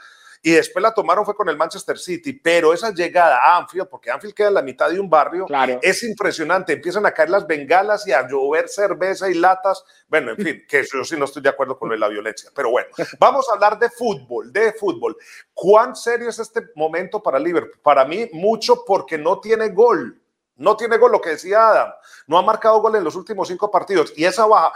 Y después la tomaron fue con el Manchester City, pero esa llegada a Anfield, porque Anfield queda en la mitad de un barrio, es impresionante, empiezan a caer las bengalas y a llover cerveza y latas, bueno, en fin, que yo sí no estoy de acuerdo con la violencia, pero bueno, vamos a hablar de fútbol, de fútbol. ¿Cuán serio es este momento para Liverpool? Para mí, mucho porque no tiene gol. No tiene gol, lo que decía Adam. No ha marcado gol en los últimos cinco partidos. Y esa baja,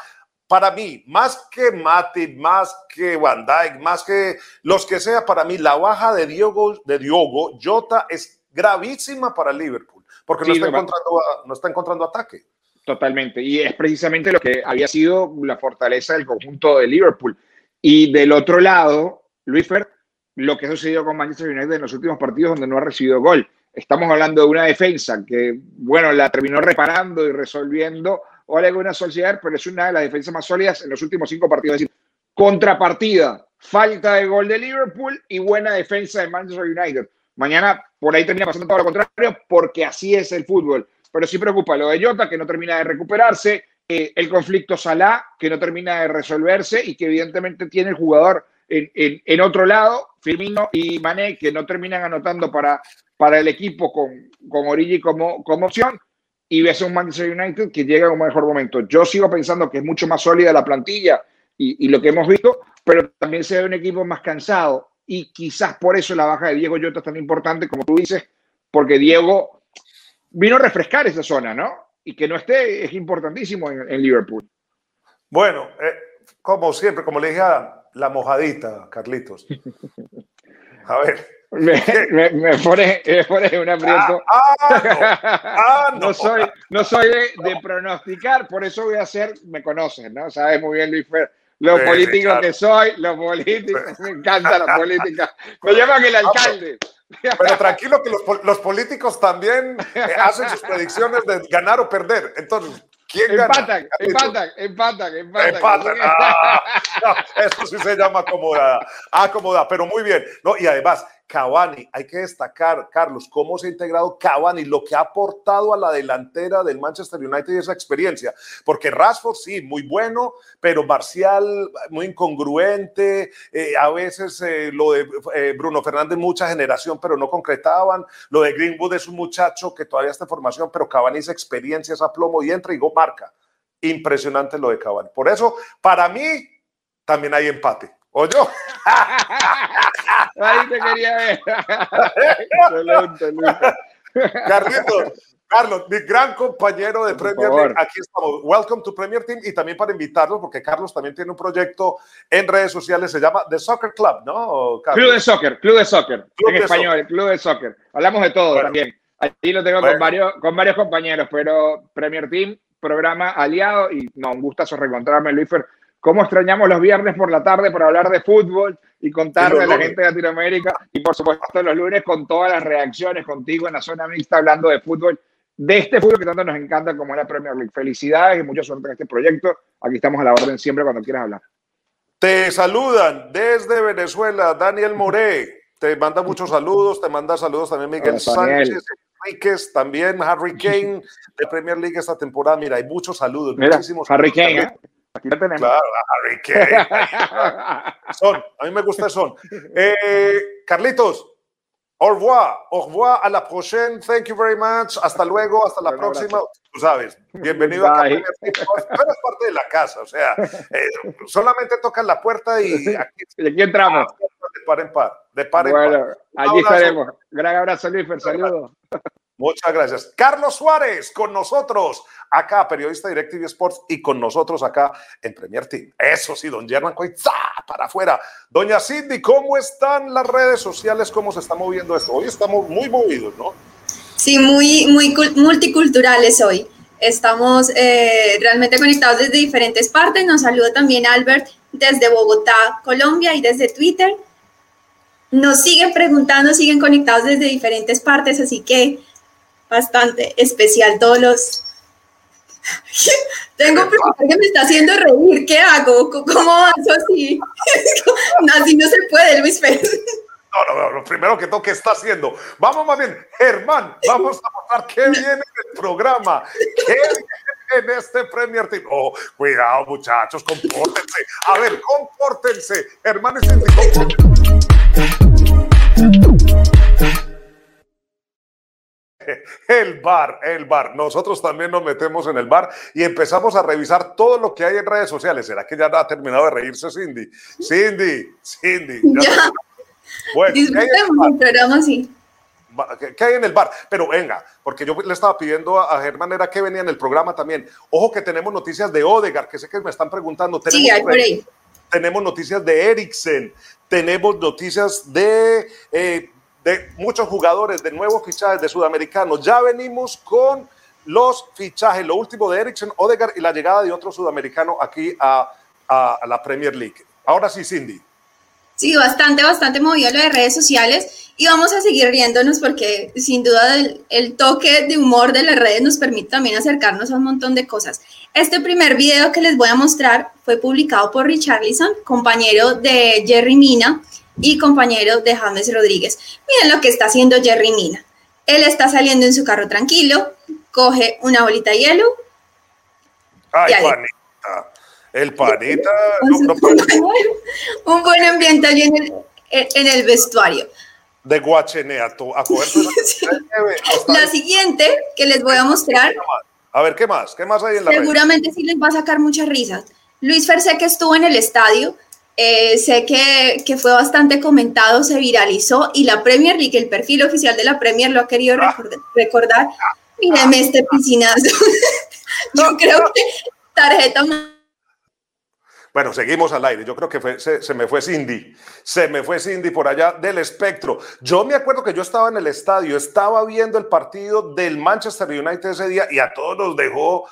para mí, más que Matip, más que Van Dijk, más que los que sea, para mí la baja de Diogo, de Diogo Jota es gravísima para Liverpool, porque no, está encontrando, no está encontrando ataque. Totalmente. Y es precisamente lo que había sido la fortaleza del conjunto de Liverpool. Y del otro lado, Luis Fer, lo que ha sucedido con Manchester United en los últimos partidos donde no ha recibido gol. Estamos hablando de una defensa que, bueno, la terminó reparando y resolviendo Ole Gunnar Solskjaer, pero es una de las defensas más sólidas en los últimos cinco partidos. Es decir, contrapartida, falta de gol de Liverpool y buena defensa de Manchester United. Mañana por ahí termina pasando todo lo contrario porque así es el fútbol. Pero sí preocupa lo de Jota, que no termina de recuperarse, eh, el conflicto Salah, que no termina de resolverse y que evidentemente tiene el jugador en, en, otro lado, Firmino y Mané, que no terminan anotando para, para el equipo con, con Origi como, como opción y ves a un Manchester United que llega en un mejor momento. Yo sigo pensando que es mucho más sólida la plantilla y, lo que hemos visto, pero también se ve un equipo más cansado y quizás por eso la baja de Diego Jota es tan importante, como tú dices, porque Diego vino a refrescar esa zona, ¿no? Y que no esté es importantísimo en, Liverpool. Bueno, eh, como siempre, como le dije a la mojadita, Carlitos. A ver. Me, me, pone, me un aprieto. Ah, ah, ah, no. soy, no soy de, pronosticar, por eso voy a hacer, me conoces, ¿no? Sabes muy bien, Luis Fer, lo político que soy, lo político, me encanta la política. Me llaman el alcalde. Pero tranquilo que los, los políticos también eh, hacen sus predicciones de ganar o perder. Entonces, ¿quién empatan, gana? Empatan, empatan, empatan. Empatan. eso sí se llama acomodada. Acomodada, pero muy bien. No, y además, Cavani, hay que destacar, Carlos, cómo se ha integrado Cavani, lo que ha aportado a la delantera del Manchester United y esa experiencia, porque Rashford sí, muy bueno, pero Marcial muy incongruente, eh, a veces eh, lo de eh, Bruno Fernández mucha generación, pero no concretaban, lo de Greenwood es un muchacho que todavía está en formación, pero Cavani esa experiencia, esa plomo y entra y go marca. Impresionante lo de Cavani. Por eso, para mí, también hay empate. ¿O yo? Ahí te quería ver. Carlitos, Carlos, mi gran compañero de Premier League, aquí estamos. Welcome to Premier Team y también para invitarlos, porque Carlos también tiene un proyecto en redes sociales, se llama The Soccer Club, ¿no? Club de Soccer, Club de Soccer, en español, Club de Soccer. Hablamos de todo también. Aquí lo tengo con, varios, con varios compañeros, pero Premier Team, programa aliado y no, un gustazo reencontrarme, Luisfer cómo extrañamos los viernes por la tarde por hablar de fútbol y contarle a la gente de Latinoamérica y por supuesto los lunes con todas las reacciones contigo en la zona mixta hablando de fútbol, de este fútbol que tanto nos encanta como la Premier League. Felicidades y mucha suerte en este proyecto. Aquí estamos a la orden siempre cuando quieras hablar. Te saludan desde Venezuela Daniel Moré. Te manda muchos saludos, te manda saludos también Miguel Sánchez, Enríquez, también Harry Kane de Premier League esta temporada. Mira, hay muchos saludos, muchísimos. Harry Kane, ¿eh? Aquí tenemos. Claro, Harry Kane. son, a mí me gusta son. Eh, Carlitos, au revoir, au revoir, a la prochaine, thank you very much, hasta luego, hasta la próxima. Tú sabes, bienvenido a Tú eres parte de la casa, o sea, eh, solamente tocan la puerta y aquí, aquí entramos. De par en par, de par en bueno, allí estaremos. Gran abrazo, Luis, saludos. Muchas gracias. Carlos Suárez con nosotros acá, periodista de DirecTV Sports y con nosotros acá en Premier Team. Eso sí, don Germán Coitza, para afuera. Doña Cindy, ¿cómo están las redes sociales? ¿Cómo se está moviendo esto? Hoy estamos muy movidos, ¿no? Sí, muy, muy multiculturales hoy. Estamos eh, realmente conectados desde diferentes partes. Nos saluda también Albert desde Bogotá, Colombia y desde Twitter. Nos siguen preguntando, siguen conectados desde diferentes partes, así que bastante especial todos los... Tengo que me está haciendo reír, ¿qué hago? ¿Cómo avanzo así? así no se puede, Luis Fer. No, no, no, lo primero que tengo que está haciendo. Vamos más bien, Germán, vamos a mostrar qué viene en el programa, qué viene en este Premier Team. Oh, cuidado, muchachos, compórtense. A ver, compórtense. Germán es el compórtense. El bar, el bar. Nosotros también nos metemos en el bar y empezamos a revisar todo lo que hay en redes sociales. ¿Será que ya ha terminado de reírse Cindy? Cindy, Cindy. Ya. Bueno, Disfrutemos el programa así. ¿Qué hay en el bar? Pero venga, porque yo le estaba pidiendo a, Germán, era que venía en el programa también. Ojo que tenemos noticias de Odegar, que sé que me están preguntando. Tenemos, sí, hay por ahí. Tenemos noticias de Eriksen, tenemos noticias de, eh, de muchos jugadores, de nuevos fichajes de sudamericanos. Ya venimos con los fichajes, lo último de Eriksen, Odegar y la llegada de otro sudamericano aquí a, a la Premier League. Ahora sí, Cindy. Sí, bastante, bastante movido lo de redes sociales y vamos a seguir riéndonos porque sin duda el, toque de humor de las redes nos permite también acercarnos a un montón de cosas. Este primer video que les voy a mostrar fue publicado por Richarlison, compañero de Jerry Mina y compañero de James Rodríguez. Miren lo que está haciendo Jerry Mina. Él está saliendo en su carro tranquilo, coge una bolita de hielo. Ay, Juanita. El panita. un buen ambiente allí en el, en el vestuario. De Guachenea a, La siguiente que les voy a mostrar. A ver, ¿qué más? ¿Qué más hay en la Seguramente sí les va a sacar muchas risas. Luis Fer sé que estuvo en el estadio, eh, sé que, que, fue bastante comentado, se viralizó y la Premier League, el perfil oficial de la Premier lo ha querido ah. recordar. Ah. Míreme este piscinazo. Yo creo que tarjeta más bueno, seguimos al aire. Yo creo que se, me fue Cindy. Se me fue Cindy por allá del espectro. Yo me acuerdo que yo estaba en el estadio, estaba viendo el partido del Manchester United ese día y a todos nos dejó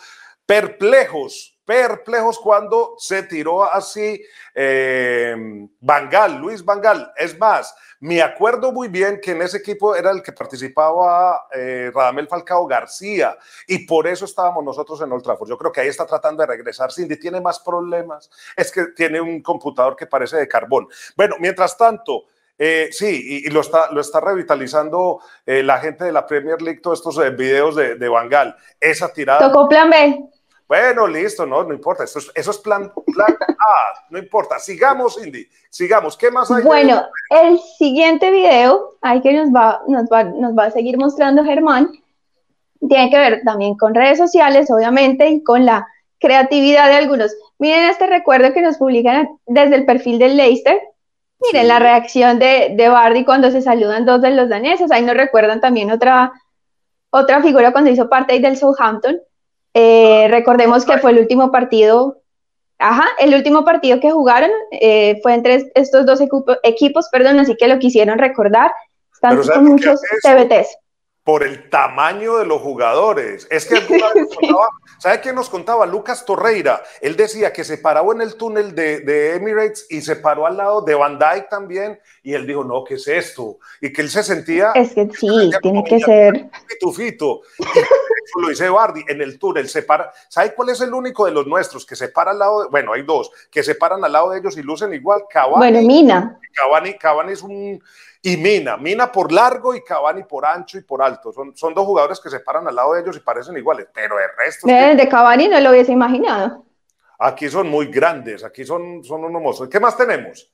perplejos perplejos cuando se tiró así eh, Bangal, Luis Bangal. Es más, me acuerdo muy bien que en ese equipo era el que participaba eh, Radamel Falcao García y por eso estábamos nosotros en Old Trafford. Yo creo que ahí está tratando de regresar. Cindy tiene más problemas. Es que tiene un computador que parece de carbón. Bueno, mientras tanto... Eh, sí, y, lo, está, lo está revitalizando eh, la gente de la Premier League, todos estos videos de, de Bangal. Esa tirada. Tocó plan B. Bueno, listo, no, no importa. Eso es, eso es plan, plan A, no importa. Sigamos, Indy, sigamos. ¿Qué más hay? Bueno, el siguiente video, ahí que nos va, nos va, nos va a seguir mostrando Germán, tiene que ver también con redes sociales, obviamente, y con la creatividad de algunos. Miren este recuerdo que nos publican desde el perfil del Leicester. Miren la reacción de, de Bardi cuando se saludan dos de los daneses. Ahí nos recuerdan también otra, otra figura cuando hizo parte del Southampton. Eh, recordemos que fue el último partido, ajá, el último partido que jugaron eh, fue entre estos dos equipos, perdón, así que lo quisieron recordar. Están con muchos TBTs por el tamaño de los jugadores. Es que ¿sabe quién nos contaba? Lucas Torreira. Él decía que se paró en el túnel de, Emirates y se paró al lado de Van Dyke también. Y él dijo, no, ¿qué es esto? Y que él se sentía. Es que sí, tiene que ser. Fito, lo dice Bardi, en el túnel. Se para. ¿Sabe cuál es el único de los nuestros que se para al lado? De, bueno, hay dos que se paran al lado de ellos y lucen igual. Cavani. Bueno, Mina. Cavani, Cavani es un y Mina, Mina por largo y Cavani por ancho y por alto. Son, son dos jugadores que se paran al lado de ellos y parecen iguales, pero el resto... De, Cavani no lo hubiese imaginado. Aquí son muy grandes, aquí son, son unos mozos. ¿Qué más tenemos?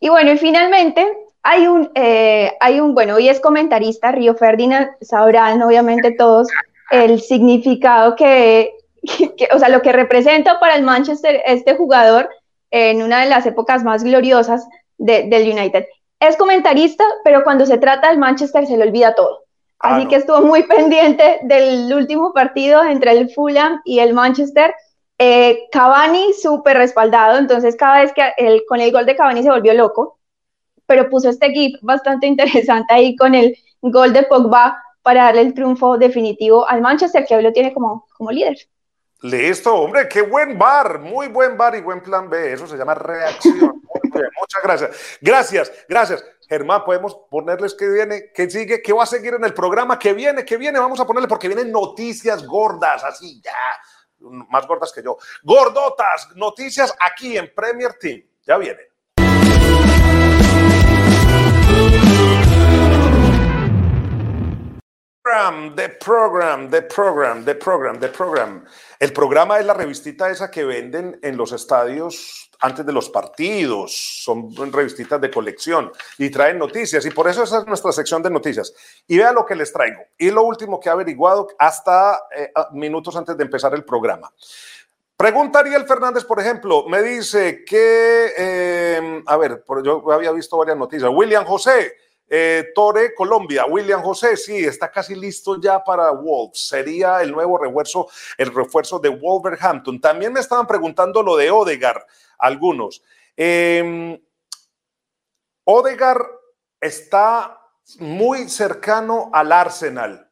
Y bueno, y finalmente hay un, eh, hay un, bueno, hoy es comentarista, Río Ferdinand, sabrán obviamente todos el significado que, o sea, lo que representa para el Manchester este jugador en una de las épocas más gloriosas del United es comentarista, pero cuando se trata del Manchester se le olvida todo. Ah, Así que estuvo muy pendiente del último partido entre el Fulham y el Manchester. Eh, Cavani súper respaldado, entonces cada vez que el, con el gol de Cavani se volvió loco, pero puso este gif bastante interesante ahí con el gol de Pogba para darle el triunfo definitivo al Manchester, que hoy lo tiene como, como líder. Listo, hombre, qué buen bar, muy buen bar y buen plan B. Eso se llama reacción. muchas gracias. Gracias, gracias. Germán, podemos ponerles qué viene, qué sigue, qué va a seguir en el programa, qué viene, qué viene. Vamos a ponerle porque vienen noticias gordas, así ya, más gordas que yo. Gordotas, noticias aquí en Premier Team. Ya viene. Program, the program, the program, the program, the program. El programa es la revistita esa que venden en los estadios antes de los partidos. Son revistitas de colección y traen noticias. Y por eso esa es nuestra sección de noticias. Y vea lo que les traigo. Y lo último que he averiguado hasta eh, minutos antes de empezar el programa. Pregunta Ariel Fernández, por ejemplo, me dice que, eh, a ver, yo había visto varias noticias. William José, eh, Colombia. William José, sí, está casi listo ya para Wolves. Sería el nuevo refuerzo, el refuerzo de Wolverhampton. También me estaban preguntando lo de Odegar, algunos. Eh, Odegar está muy cercano al Arsenal.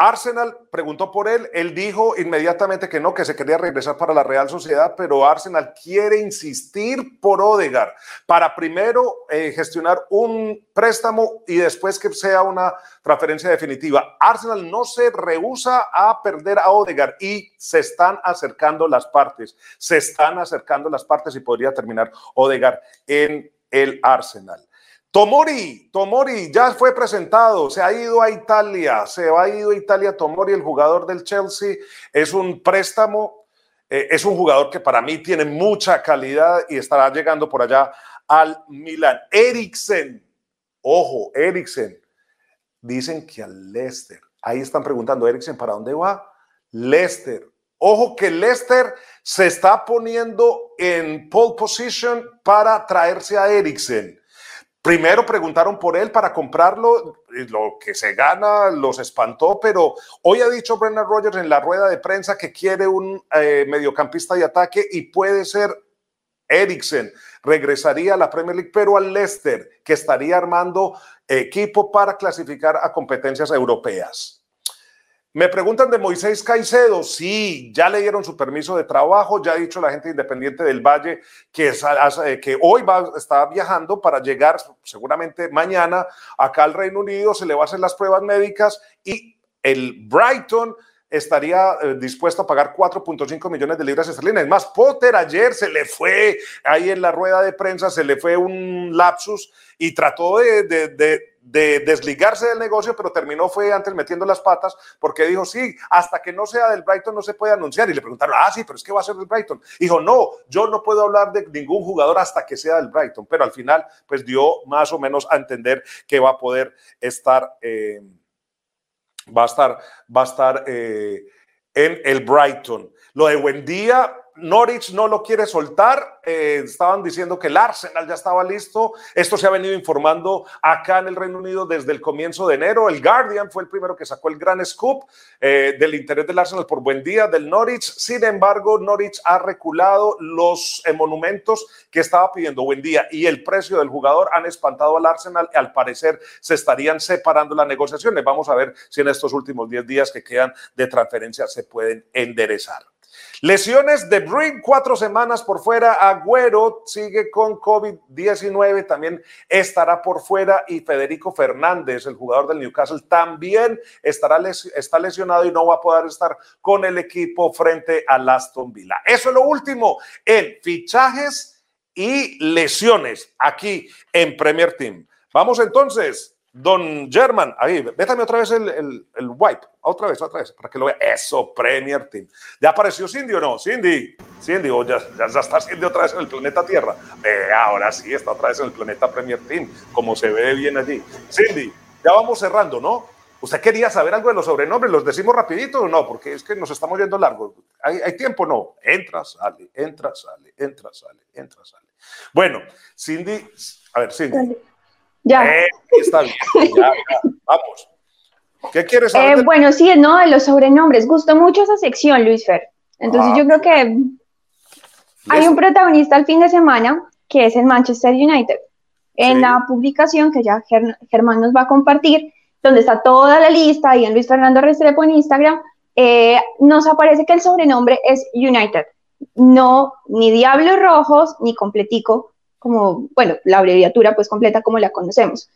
Arsenal preguntó por él, él dijo inmediatamente que no, que se quería regresar para la Real Sociedad, pero Arsenal quiere insistir por Odegar para primero eh, gestionar un préstamo y después que sea una transferencia definitiva. Arsenal no se rehúsa a perder a Odegar y se están acercando las partes, se están acercando las partes y podría terminar Odegar en el Arsenal. Tomori, Tomori ya fue presentado, se ha ido a Italia, se ha ido a Italia Tomori, el jugador del Chelsea, es un préstamo, eh, es un jugador que para mí tiene mucha calidad y estará llegando por allá al Milan. Eriksen, ojo, Eriksen, dicen que al Leicester, ahí están preguntando, Eriksen, ¿para dónde va? Leicester, Ojo que Leicester se está poniendo en pole position para traerse a Eriksen. Primero preguntaron por él para comprarlo, lo que se gana los espantó, pero hoy ha dicho Brendan Rodgers en la rueda de prensa que quiere un eh, mediocampista de ataque y puede ser Eriksen. Regresaría a la Premier League, pero al Leicester, que estaría armando equipo para clasificar a competencias europeas. Me preguntan de Moisés Caicedo. Sí, ya le dieron su permiso de trabajo. Ya ha dicho la gente independiente del Valle que, eh, que hoy va, está viajando para llegar seguramente mañana acá al Reino Unido. Se le va a hacer las pruebas médicas y el Brighton estaría eh, dispuesto a pagar 4.5 millones de libras esterlinas. Es más, Potter ayer se le fue ahí en la rueda de prensa, se le fue un lapsus y trató de, de de desligarse del negocio, pero terminó fue antes metiendo las patas porque dijo, sí, hasta que no sea del Brighton no se puede anunciar. Y le preguntaron, ah, sí, pero es que va a ser del Brighton. Dijo, no, yo no puedo hablar de ningún jugador hasta que sea del Brighton, pero al final pues dio más o menos a entender que va a poder estar, eh, va a estar, va a estar eh, en el Brighton. Lo de Buendía, Norwich no lo quiere soltar. Eh, estaban diciendo que el Arsenal ya estaba listo. Esto se ha venido informando acá en el Reino Unido desde el comienzo de enero. El Guardian fue el primero que sacó el gran scoop eh, del interés del Arsenal por buen día del Norwich. Sin embargo, Norwich ha reculado los eh, monumentos que estaba pidiendo buen día y el precio del jugador han espantado al Arsenal. Al parecer se estarían separando las negociaciones. Vamos a ver si en estos últimos 10 días que quedan de transferencia se pueden enderezar. Lesiones de Brin, cuatro semanas por fuera. Agüero sigue con COVID-19, también estará por fuera. Y Federico Fernández, el jugador del Newcastle, también estará está lesionado y no va a poder estar con el equipo frente a Aston Villa. Eso es lo último en fichajes y lesiones aquí en Premier Team. Vamos entonces Don German, ahí, vétame otra vez el, el, wipe, otra vez, otra vez, para que lo vea. Eso, Premier Team. ¿Ya apareció Cindy o no? Cindy, Cindy, o ya, ya, está Cindy otra vez en el planeta Tierra. Eh, ahora sí, está otra vez en el planeta Premier Team, como se ve bien allí. Cindy, ya vamos cerrando, ¿no? ¿Usted quería saber algo de los sobrenombres? ¿Los decimos rapidito o no? Porque es que nos estamos yendo largo. ¿Hay, hay tiempo? No. Entra, sale, entra, sale, entra, sale, entra, sale. Bueno, Cindy, a ver, Cindy. Ya. Eh, está bien. Ya, Vamos. ¿Qué quieres saber? Eh, bueno, sí, no, de los sobrenombres. Gustó mucho esa sección, Luis Fer. Entonces yo creo que hay un protagonista al fin de semana que es el Manchester United. En la publicación que ya Germán nos va a compartir, donde está toda la lista y en Luis Fernando Restrepo en Instagram, eh, nos aparece que el sobrenombre es United. No, ni Diablos Rojos, ni Completico, como, bueno, la abreviatura pues completa como la conocemos.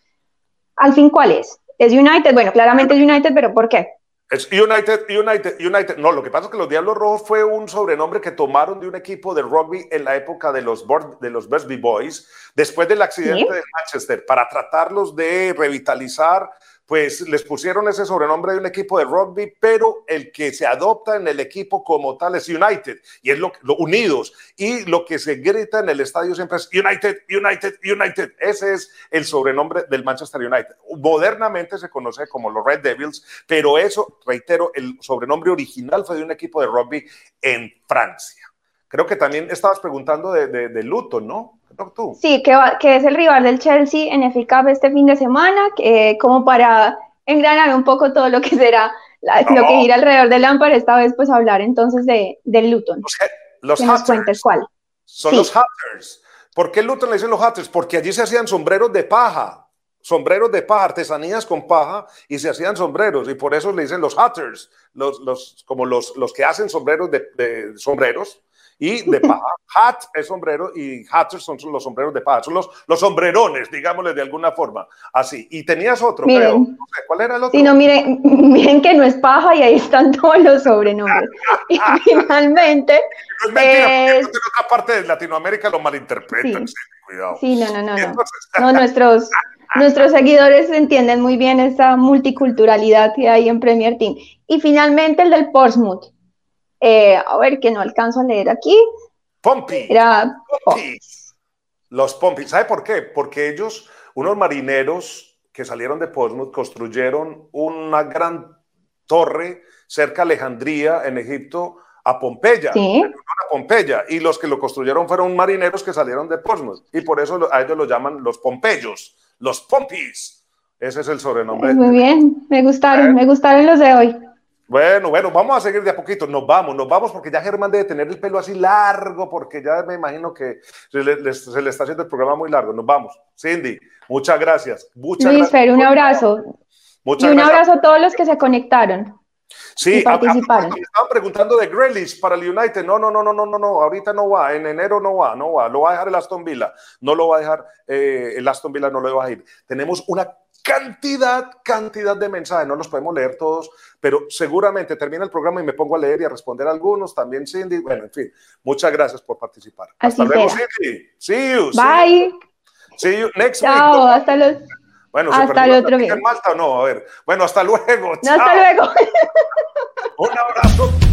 Al fin, ¿cuál es? ¿Es United? Bueno, claramente es United, pero ¿por qué? Es United, United, United. No, lo que pasa es que los Diablos Rojos fue un sobrenombre que tomaron de un equipo de rugby en la época de los, de los Busby Boys, después del accidente de Manchester, para tratarlos de revitalizar pues les pusieron ese sobrenombre de un equipo de rugby, pero el que se adopta en el equipo como tal es United, y es lo, lo unidos, y lo que se grita en el estadio siempre es United, United, United. Ese es el sobrenombre del Manchester United. Modernamente se conoce como los Red Devils, pero eso, reitero, el sobrenombre original fue de un equipo de rugby en Francia. Creo que también estabas preguntando de, de, Luton, ¿no? Tú. Sí, que, que, es el rival del Chelsea en FA Cup este fin de semana, que, como para engranar un poco todo lo que será lo que gira alrededor del Lampard, esta vez pues hablar entonces de, del Luton. Los, que nos cuentes cuál. Son los Hatters. ¿Por qué Luton le dicen los Hatters? Porque allí se hacían sombreros de paja, sombreros de paja, artesanías con paja, y se hacían sombreros, y por eso le dicen los Hatters, los, los, como los, los que hacen sombreros de, de sombreros y de paja. Hat es sombrero y hatters son los sombreros de paja, son los, los sombrerones, digámosle de alguna forma. Así. Y tenías otro, creo. ¿Cuál era el otro? Sí, no, miren, miren que no es paja y ahí están todos los sobrenombres. y finalmente. No es mentira, en otra parte de Latinoamérica lo malinterpretan. Sí, cuidado. Sí, no, no, no. no. nuestros. Nuestros seguidores entienden muy bien esa multiculturalidad que hay en Premier Team. Y finalmente el del Portsmouth. Eh, a ver, que no alcanzo a leer aquí. Pompi. Era Los Pompis. ¿Sabe por qué? Porque ellos, unos marineros que salieron de Portsmouth, construyeron una gran torre cerca de Alejandría, en Egipto, a Pompeya. ¿Sí? A Pompeya. Y los que lo construyeron fueron marineros que salieron de Portsmouth. Y por eso a ellos los llaman los Pompeyos, los Pompis. Ese es el sobrenombre. Muy bien, me gustaron, ¿Eh? me gustaron los de hoy. Bueno, bueno, vamos a seguir de a poquito. Nos vamos, nos vamos porque ya Germán debe tener el pelo así largo porque ya me imagino que se le, está haciendo el programa muy largo. Nos vamos. Cindy, muchas gracias. Muchas Luis Fer, un abrazo. Muchas y un abrazo a todos los que se conectaron. Sí, y participaron. estaban preguntando de Grealish para el United. No, no, no, no, no, no, no. Ahorita no va. En enero no va, no va. Lo va a dejar el Aston Villa. No lo va a dejar eh, el Aston Villa, no lo va a ir. Tenemos una cantidad, cantidad de mensajes, no los podemos leer todos, pero seguramente termina el programa y me pongo a leer y a responder algunos, también Cindy, bueno, en fin, muchas gracias por participar. hasta luego, Cindy. See you. Bye. See you next Chao, hasta los... Bueno, hasta el otro día. Malta o no? A ver. Bueno, hasta luego. hasta luego. Un abrazo.